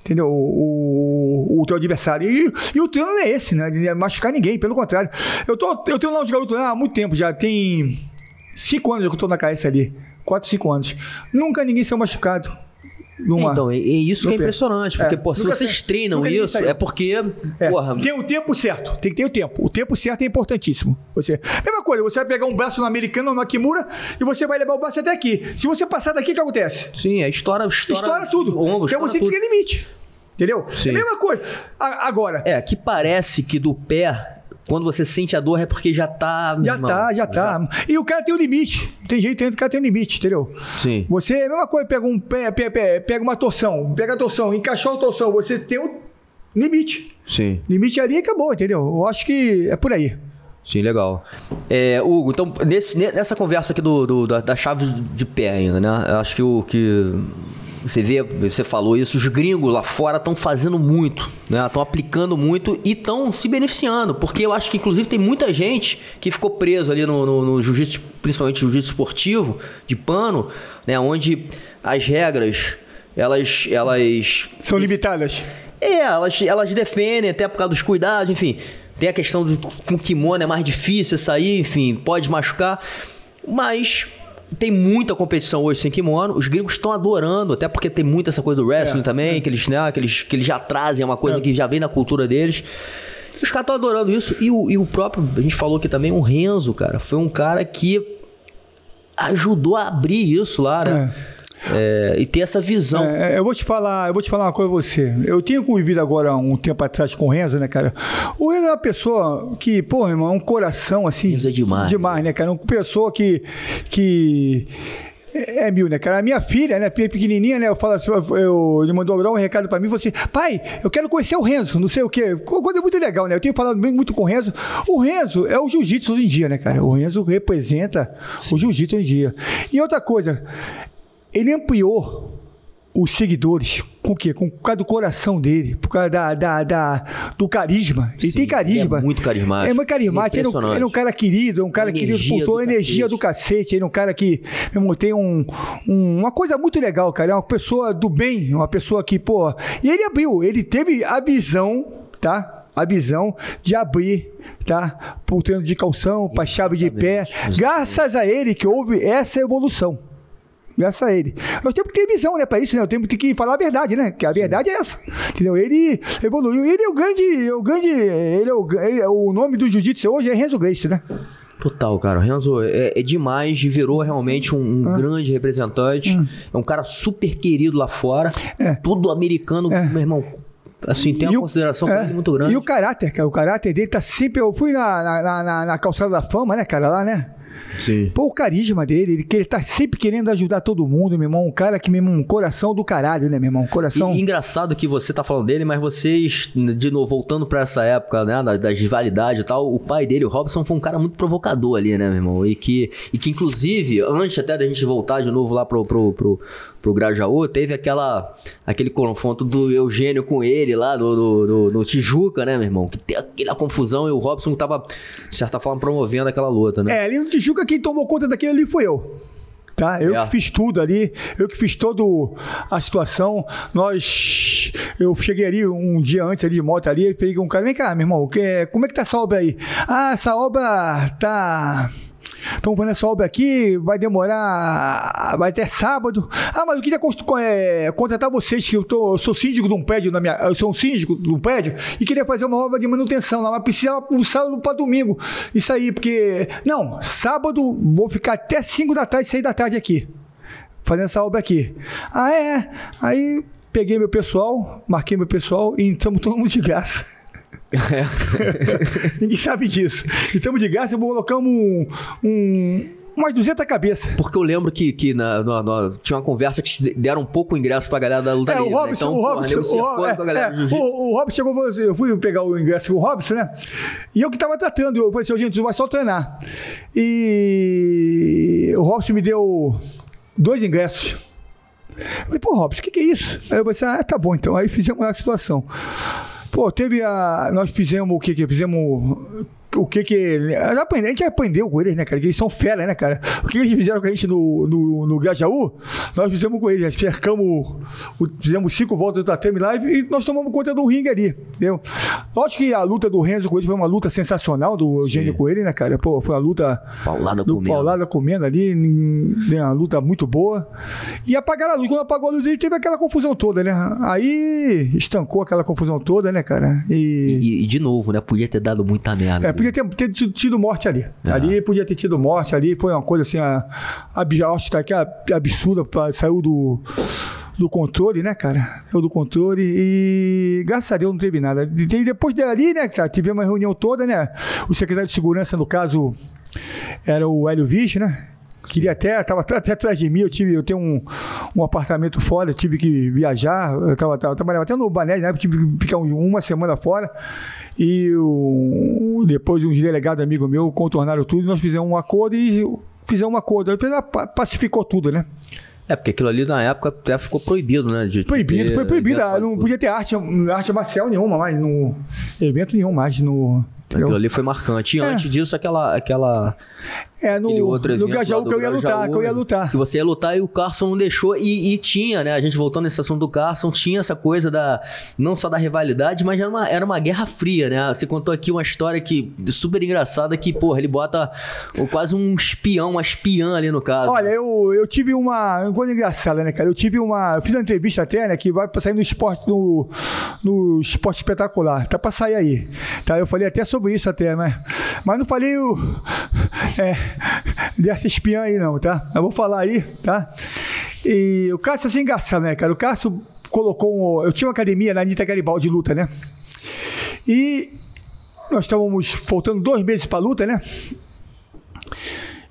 Entendeu? O, o, o teu adversário. E, e, o treino não é esse, né? De machucar ninguém, pelo contrário. Eu, tô, eu tenho lá de garoto há muito tempo já. Tem cinco anos que eu tô na KS ali. Quatro, cinco anos. Nunca ninguém saiu machucado. Numa, então, é, isso que é impressionante, porque, é, pô, se vocês treinam isso, é porque. É, porra, tem o tempo certo, tem que ter o tempo. O tempo certo é importantíssimo. Você, mesma coisa, você vai pegar um braço no americano ou no Akimura e você vai levar o braço até aqui. Se você passar daqui, o que acontece? Sim, é história. Estoura tudo. Ombro, então você tudo. limite. Entendeu? Sim. É a mesma coisa. A, agora. É, que parece que do pé quando você sente a dor é porque já tá. Já irmão, tá, já tá. E o cara tem um limite. Tem jeito, o cara tem um limite, entendeu? Sim. Você, é a mesma coisa, pega, um, pega, pega, pega uma torção, pega a torção, encaixou a torção, você tem um limite. Sim. Limite ali e acabou, entendeu? Eu acho que é por aí. Sim, legal. É, Hugo, então, nesse, nessa conversa aqui do, do da, da chave de pé ainda, né? Eu acho que o que você vê, você falou isso, os gringos lá fora estão fazendo muito, né? Estão aplicando muito e estão se beneficiando, porque eu acho que inclusive tem muita gente que ficou preso ali no, no, no jiu-jitsu, principalmente jiu-jitsu esportivo, de pano, né? Onde as regras, elas... elas São limitadas. É, elas, elas defendem até por causa dos cuidados, enfim. Tem a questão do com kimono é mais difícil sair, enfim, pode machucar. Mas tem muita competição hoje sem kimono. Os gringos estão adorando, até porque tem muita essa coisa do wrestling é, também, é. Que, eles, né, que, eles, que eles já trazem, é uma coisa é. que já vem na cultura deles. Os caras estão adorando isso. E o, e o próprio, a gente falou aqui também, o Renzo, cara, foi um cara que ajudou a abrir isso lá, né? É. É, e ter essa visão. É, eu vou te falar, eu vou te falar uma coisa pra você. Eu tenho convivido agora um tempo atrás com o Renzo, né, cara? O Renzo é uma pessoa que, pô, irmão, é um coração assim. Renzo é demais. Demais, né, cara? Uma pessoa que. que é, mil, né, cara? A minha filha, né, pequenininha, né, eu falo assim, eu, ele mandou um recado pra mim, falou assim, pai, eu quero conhecer o Renzo, não sei o quê. Coisa muito legal, né? Eu tenho falado muito com o Renzo. O Renzo é o jiu-jitsu hoje em dia, né, cara? O Renzo representa o jiu-jitsu hoje em dia. E outra coisa, ele ampliou os seguidores com o quê? Com por causa do coração dele, por causa da, da, da do carisma. Ele Sim, tem carisma. é muito carismático. É muito carismático. Ele, é ele é um cara querido, é um cara energia querido, por energia cacete. do cacete. Ele é um cara que irmão, tem um, um, uma coisa muito legal, cara. É uma pessoa do bem, uma pessoa que, pô. E ele abriu, ele teve a visão, tá? A visão de abrir tá? Para o treino de calção, para chave de pé. Exatamente. Graças a ele que houve essa evolução. Graças a ele. Nós temos que ter visão, né, para isso, né? Eu tenho que falar a verdade, né? Que a verdade é essa. Entendeu? Ele evoluiu. Ele é o grande. É o grande ele é o, ele é o nome do jiu-jitsu hoje é Renzo Grace, né? Total, cara. O Renzo é, é, demais e virou realmente um, um ah. grande representante. Hum. É um cara super querido lá fora. É. Tudo americano, é. meu irmão. Assim, tem uma o, consideração é, muito grande. E o caráter, cara. O caráter dele tá sempre. Eu fui na, na, na, na calçada da fama, né, cara, lá, né? Sim. Pô, o carisma dele, ele, ele tá sempre querendo ajudar todo mundo, meu irmão. Um cara que, meu irmão, um coração do caralho, né, meu irmão? Coração. E, engraçado que você tá falando dele, mas vocês, de novo, voltando pra essa época, né, das, das rivalidades e tal, o pai dele, o Robson, foi um cara muito provocador ali, né, meu irmão? E que, e que inclusive, antes até da gente voltar de novo lá pro, pro, pro, pro Grajaú, teve aquela, aquele confronto do Eugênio com ele lá no, no Tijuca, né, meu irmão? Que tem aquela confusão e o Robson tava, de certa forma, promovendo aquela luta, né? É, ali no Tijuca quem tomou conta daquele ali foi eu. Tá? Eu é. que fiz tudo ali, eu que fiz toda a situação. Nós. Eu cheguei ali um dia antes ali de moto ali, e peguei um cara, vem cá, meu irmão, que, como é que tá essa obra aí? Ah, essa obra tá Estão fazendo essa obra aqui, vai demorar, vai até sábado. Ah, mas eu queria é, contratar vocês, que eu, tô, eu sou síndico de um prédio, na minha, eu sou um síndico de um prédio, e queria fazer uma obra de manutenção lá, mas precisava um sábado para domingo. Isso aí, porque. Não, sábado vou ficar até 5 da tarde, 6 da tarde aqui. Fazendo essa obra aqui. Ah, é? Aí peguei meu pessoal, marquei meu pessoal e entramos todo mundo de graça. Ninguém sabe disso. E estamos de graça, colocamos um, um umas 200 cabeças. Porque eu lembro que, que na, na, na, tinha uma conversa que deram um pouco ingresso pra galera da luta é, livre, o Robson, né? então, o Robson, o, é, é, o, o Robson chegou, eu fui pegar o ingresso com o Robson, né? E eu que tava tratando, eu falei assim, gente, vai só treinar. E o Robson me deu dois ingressos. Eu falei, pô, Robson, o que, que é isso? Aí eu falei assim, ah, tá bom então. Aí fizemos a situação. Pô, teve a. Nós fizemos o que? que fizemos o que que. A gente aprendeu com eles, né, cara? Que eles são fera, né, cara? O que eles fizeram com a gente no, no, no Grajaú, nós fizemos com eles. Cercamos, fizemos cinco voltas do Tatame Live e nós tomamos conta do ringue ali, entendeu? Lógico que a luta do Renzo com ele foi uma luta sensacional do Eugênio com ele, né, cara? Pô, foi uma luta. Paulada do comendo. Paulada comendo ali, né, uma luta muito boa. E apagaram a luz. Quando apagou a luz, ele teve aquela confusão toda, né? Aí estancou aquela confusão toda, né, cara? E, e, e de novo, né? Podia ter dado muita merda. É, podia ter, ter tido, tido, morte ali. É. Ali podia ter tido morte, ali foi uma coisa assim, a, a, é absurda, saiu do, do controle, né, cara? Saiu do controle e graças a Deus não teve nada. E depois dali, né, cara, tivemos uma reunião toda, né? O secretário de segurança, no caso, era o Hélio Vich, né? Queria até, estava até atrás de mim, eu tive, eu tenho um, um apartamento fora, tive que viajar, eu, tava, tava, eu trabalhava até no Bané, né? Tive que ficar uma semana fora. E depois uns delegados amigos meus contornaram tudo, nós fizemos um acordo e fizemos um acordo. Aí pacificou tudo, né? É, porque aquilo ali na época até ficou proibido, né? De proibido, ter, foi proibido. Não podia ter arte, arte marcial nenhuma mais, no evento nenhum mais no? Aquilo ali foi marcante. E é. antes disso, aquela. aquela é, no, outro no Gajaú que eu ia lutar, que eu ia lutar. Que você ia lutar e o Carson não deixou. E, e, tinha, né? A gente voltando nesse assunto do Carson, tinha essa coisa da. Não só da rivalidade, mas era uma, era uma guerra fria, né? Você contou aqui uma história que super engraçada que, porra, ele bota quase um espião, uma espiã ali no caso. Olha, eu, eu tive uma. Uma coisa engraçada, né, cara? Eu tive uma. Eu fiz uma entrevista até, né? Que vai sair no esporte, no, no esporte espetacular. Tá pra sair aí. Tá? Eu falei até sobre isso até, mas, mas não falei o, é, dessa espiã aí não, tá? Eu vou falar aí, tá? E o Cássio assim engraçado, né, cara? O Cássio colocou um, Eu tinha uma academia na Anitta Garibaldi de luta, né? E nós estávamos faltando dois meses pra luta, né?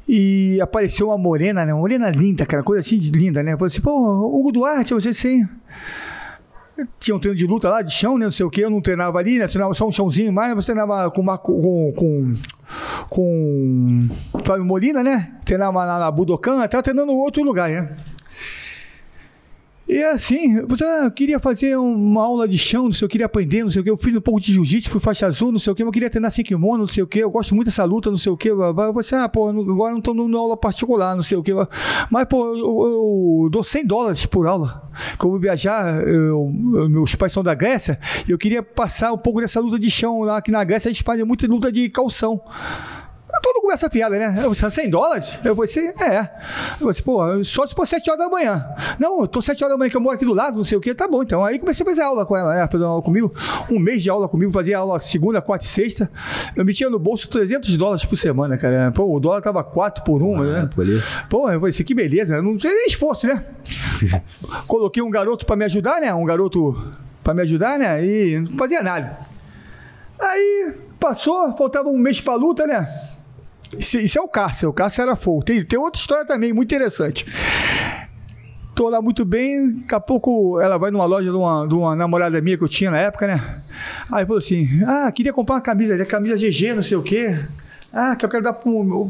E apareceu uma morena, né? Uma morena linda, cara, coisa assim de linda, né? Falei assim, pô, Hugo Duarte, você sim tinha um treino de luta lá, de chão, né? Não sei o que, eu não treinava ali, né? Treinava só um chãozinho mais, mas treinava com, com, com, com Fábio Molina, né? Treinava na, na Budokan, tava treinando em outro lugar, né? E assim, você ah, queria fazer uma aula de chão, não sei o que, queria aprender, não sei o que. Eu fiz um pouco de jiu-jitsu, fui faixa azul, não sei o que, eu queria treinar sem kimono, não sei o que. Eu gosto muito dessa luta, não sei o que. Você, ah, pô, agora não estou dando aula particular, não sei o que. Mas, pô, eu, eu dou 100 dólares por aula. Como viajar, eu, meus pais são da Grécia, eu queria passar um pouco dessa luta de chão lá, que na Grécia a gente faz muita luta de calção todo com essa piada, né? Eu falei, 100 dólares? Eu falei assim, é. Eu assim, pô, só se for 7 horas da manhã. Não, eu tô 7 horas da manhã que eu moro aqui do lado, não sei o que, tá bom. Então aí comecei a fazer aula com ela, né? Fazer aula comigo. Um mês de aula comigo, fazia aula segunda, quarta e sexta. Eu metia no bolso 300 dólares por semana, cara. Pô, o dólar tava 4 por uma, ah, né? Pô, eu falei assim, que beleza. Não sei nem esforço, né? Coloquei um garoto pra me ajudar, né? Um garoto pra me ajudar, né? E não fazia nada. Aí passou, faltava um mês pra luta, né? Isso é o Cássio, o Cássio era fogo. Tem, tem outra história também muito interessante. Tô lá muito bem, daqui a pouco ela vai numa loja de uma, de uma namorada minha que eu tinha na época, né? Aí falou assim: Ah, queria comprar uma camisa, camisa GG, não sei o quê. Ah, que eu quero dar para um.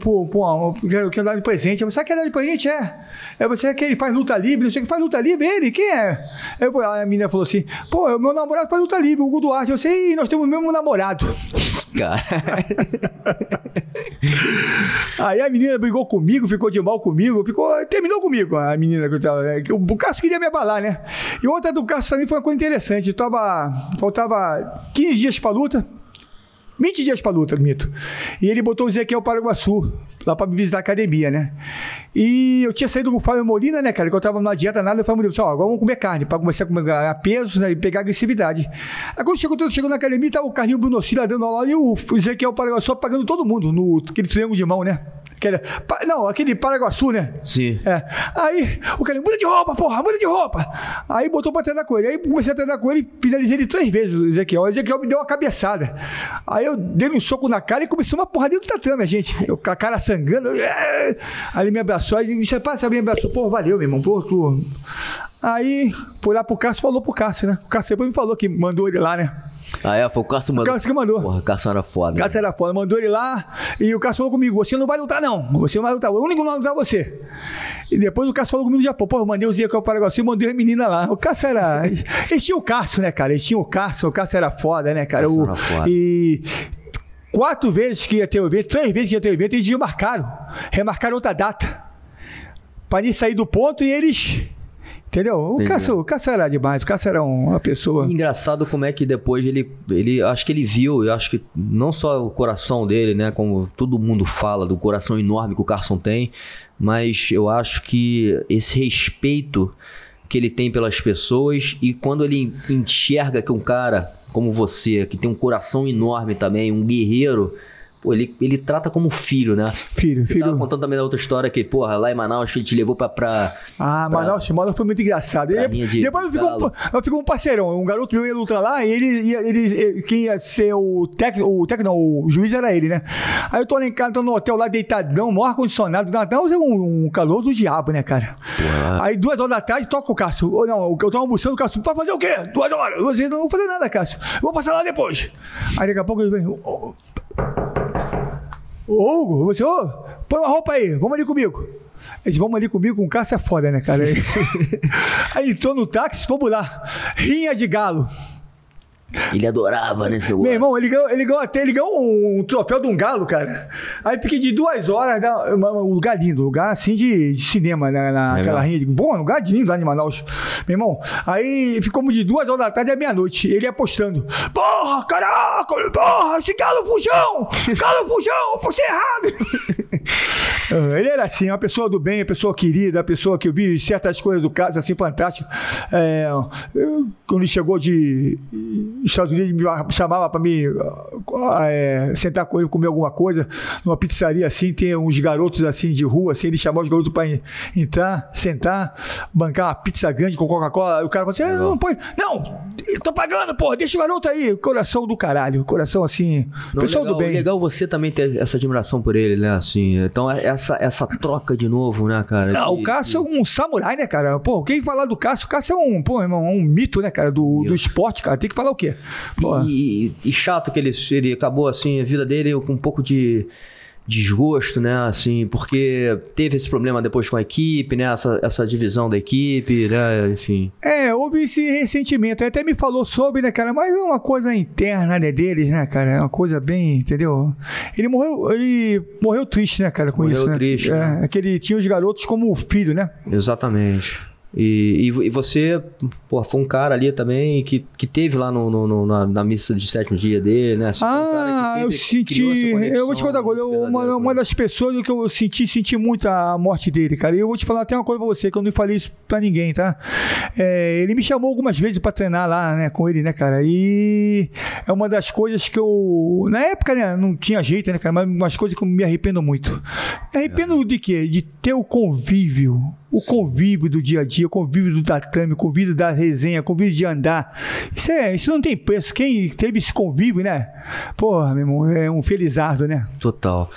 Quero, quero dar de presente. Eu falei, quer dar de presente? É. Eu você que ele faz luta livre, não sei que faz luta livre, ele, quem é? Eu, aí a menina falou assim: pô, o meu namorado faz luta livre, o Hugo Duarte. Eu sei, e nós temos o mesmo namorado. Cara. Aí a menina brigou comigo, ficou de mal comigo, ficou, terminou comigo, a menina que eu tava. Né, o Cássio queria me abalar, né? E outra do Cássio também foi uma coisa interessante. Eu tava, faltava 15 dias pra luta. 20 dias pra luta, mito. E ele botou o Ezequiel Paraguaçu, lá pra me visitar a academia, né? E eu tinha saído com o Fábio Molina, né, cara? Que eu tava numa dieta nada, eu falei, ó, agora vamos comer carne, pra começar a comer peso né, e pegar agressividade. Aí quando chegou, chegou na academia, tava o Carlinho Brunossi dando aula e o Ezequiel Paraguaçu pagando todo mundo, no aquele triângulo de mão, né? Aquele, não, aquele Paraguaçu, né? Sim. É. Aí o cara, muda de roupa, porra, muda de roupa. Aí botou pra treinar com ele. Aí comecei a treinar com ele, finalizei ele três vezes, o Ezequiel. O Ezequiel me deu uma cabeçada. Aí eu dei um soco na cara e começou uma porradinha do tatame, a gente. Eu com a cara sangrando. É. Aí ele me abraçou, aí ele disse, passa, me abraçou. Pô, valeu, meu irmão, pô, tu. Aí foi lá pro Cássio falou pro Cássio, né? O Cássio depois me falou que mandou ele lá, né? Ah, é? Foi o Cássio mandou. O Cássio que mandou. Porra, o Cássio era foda. O Cássio era foda. Mandou ele lá e o Cássio falou comigo: você não vai lutar, não. Você não vai lutar. O único não vai lutar é você. E depois o Cássio falou comigo já, pô, eu mandei o Zia que é o Paraguai, e mandei a menina lá. O Cássio era. Eles tinham o Cássio, né, cara? Eles tinham o Cássio, o Cássio era foda, né, cara? O, era foda. E quatro vezes que ia ter o evento, três vezes que ia ter o evento, eles desmarcaram. Remarcaram outra data. Para eles sair do ponto e eles Entendeu? O Cássio, o Cássio era demais, o Cássio era uma pessoa. engraçado como é que depois ele, ele. Acho que ele viu, eu acho que não só o coração dele, né? Como todo mundo fala do coração enorme que o Carson tem, mas eu acho que esse respeito que ele tem pelas pessoas e quando ele enxerga que um cara como você, que tem um coração enorme também, um guerreiro pô, ele, ele trata como filho, né? Filho, Você filho. Tava contando também da outra história que, porra, lá em Manaus ele te levou pra. pra ah, pra, Manaus, Manaus foi muito engraçado. Ele, de depois ficou um, ficou um parceirão. Um garoto meu ia lutar lá e ele, ia, ele, quem ia ser o técnico, o técnico, não, o juiz era ele, né? Aí eu tô lá em casa, tô no hotel lá deitadão, maior ar-condicionado, Natal, um, um calor do diabo, né, cara? Porra. Aí duas horas da tarde toca o Cássio. Ou não, eu tô almoçando, o Cássio, pra fazer o quê? Duas horas. Eu não vou fazer nada, Cássio. Eu vou passar lá depois. Aí daqui a pouco ele vem. Oh, Ô, Hugo, você, ô, põe uma roupa aí, vamos ali comigo. Eles vão ali comigo com um caça é foda, né, cara? aí entrou no táxi, vamos lá. Rinha de galo. Ele adorava, né, seu Meu irmão, ele ganhou, ele ganhou até ele ganhou um, um, troféu de um galo, cara. Aí fiquei de duas horas, um lugar lindo, lugar assim de, de cinema, né, naquela rinha. De, bom, lugar lindo lá em Manaus. Meu irmão, aí ficamos de duas horas da tarde à meia-noite. Ele apostando. Porra, caraca, porra, esse galo fujão! Galo fujão, apostei errado! Ah, ele era assim, uma pessoa do bem, uma pessoa querida, uma pessoa que eu vi certas coisas do caso assim, fantástico. É, eu, quando ele chegou de Estados Unidos, me chamava para me é, sentar com ele, comer alguma coisa, numa pizzaria assim, tem uns garotos assim de rua, assim, ele chamava os garotos para entrar, sentar, bancar uma pizza grande com Coca-Cola. O cara falou assim: ah, não, põe, não, tô pagando, pô, deixa o garoto aí. Coração do caralho, coração assim, não, pessoal legal, do bem. Legal você também ter essa admiração por ele, né? Assim, então essa, essa troca de novo, né, cara? Não, o Cássio é um samurai, né, cara? Pô, quem falar do Cássio, o Cássio é um, pô, irmão, um mito, né, cara, do, do esporte, cara. Tem que falar o quê? E, e, chato que ele, ele acabou assim, a vida dele com um pouco de desgosto, né? Assim, porque teve esse problema depois com a equipe, né? Essa, essa divisão da equipe, né? Enfim. É, houve esse ressentimento. Ele até me falou sobre, né, cara? Mas é uma coisa interna né, deles, né, cara? É uma coisa bem, entendeu? Ele morreu, ele morreu triste, né, cara, com morreu isso, né? triste. É, né? é que ele tinha os garotos como filho, né? Exatamente. E, e, e, você, pô, foi um cara ali também que, que teve lá no, no, no na, na, missa de sétimo dia dele, né? Assim, ah, um teve, eu senti. Eu vou te contar agora. Uma, uma das pessoas que eu senti, senti muito a morte dele, cara. E eu vou te falar até uma coisa pra você, que eu não falei isso pra ninguém, tá? É, ele me chamou algumas vezes pra treinar lá, né, com ele, né, cara? E é uma das coisas que eu. Na época, né, não tinha jeito, né, cara? Mas umas coisas que eu me arrependo muito. Me arrependo é. de quê? De ter o convívio o convívio do dia a dia, o convívio do tatame, o convívio da resenha, o convívio de andar. Isso, é, isso não tem preço. Quem teve esse convívio, né? Porra, meu irmão, é um felizardo, né? Total.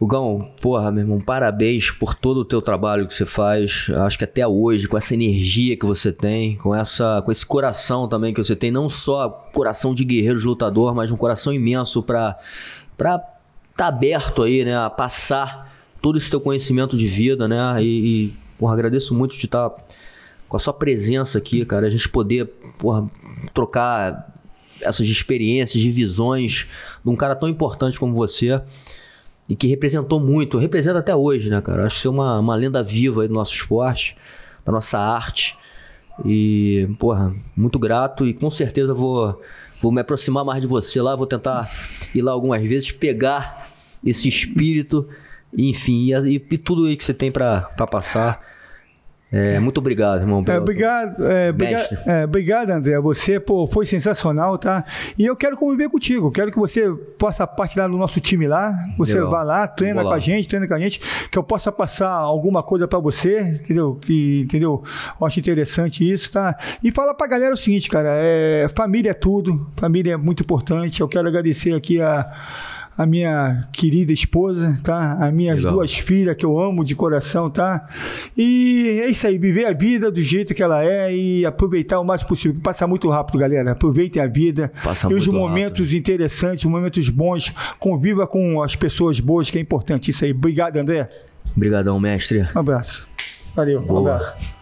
Hugão, porra, meu irmão, parabéns por todo o teu trabalho que você faz. Acho que até hoje, com essa energia que você tem, com essa, com esse coração também que você tem, não só coração de guerreiro, de lutador, mas um coração imenso para para tá aberto aí, né, a passar todo esse teu conhecimento de vida, né? E, e porra, agradeço muito de estar tá com a sua presença aqui, cara, a gente poder, porra, trocar essas experiências, de visões de um cara tão importante como você e que representou muito, representa até hoje, né, cara? Acho que é uma, uma lenda viva aí do nosso esporte, da nossa arte. E, porra, muito grato e com certeza vou, vou me aproximar mais de você lá, vou tentar ir lá algumas vezes, pegar esse espírito, enfim, e, e tudo aí que você tem para passar. É, muito obrigado, irmão. É, obrigado, é, obrigado, é, obrigado, André. Você pô, foi sensacional, tá? E eu quero conviver contigo. Quero que você possa partilhar do nosso time lá. Você Legal. vá lá, treina com a gente, treina com a gente. Que eu possa passar alguma coisa para você, entendeu? Que, entendeu? Eu acho interessante isso, tá? E fala pra galera o seguinte, cara. É, família é tudo. Família é muito importante. Eu quero agradecer aqui a a minha querida esposa, tá? As minhas Legal. duas filhas que eu amo de coração, tá? E é isso aí, viver a vida do jeito que ela é e aproveitar o mais possível. Passa muito rápido, galera. Aproveitem a vida Passa e os momentos rápido. interessantes, momentos bons. Conviva com as pessoas boas, que é importante isso aí. Obrigado, André. Obrigadão, mestre. Um abraço. Valeu, Boa. um abraço.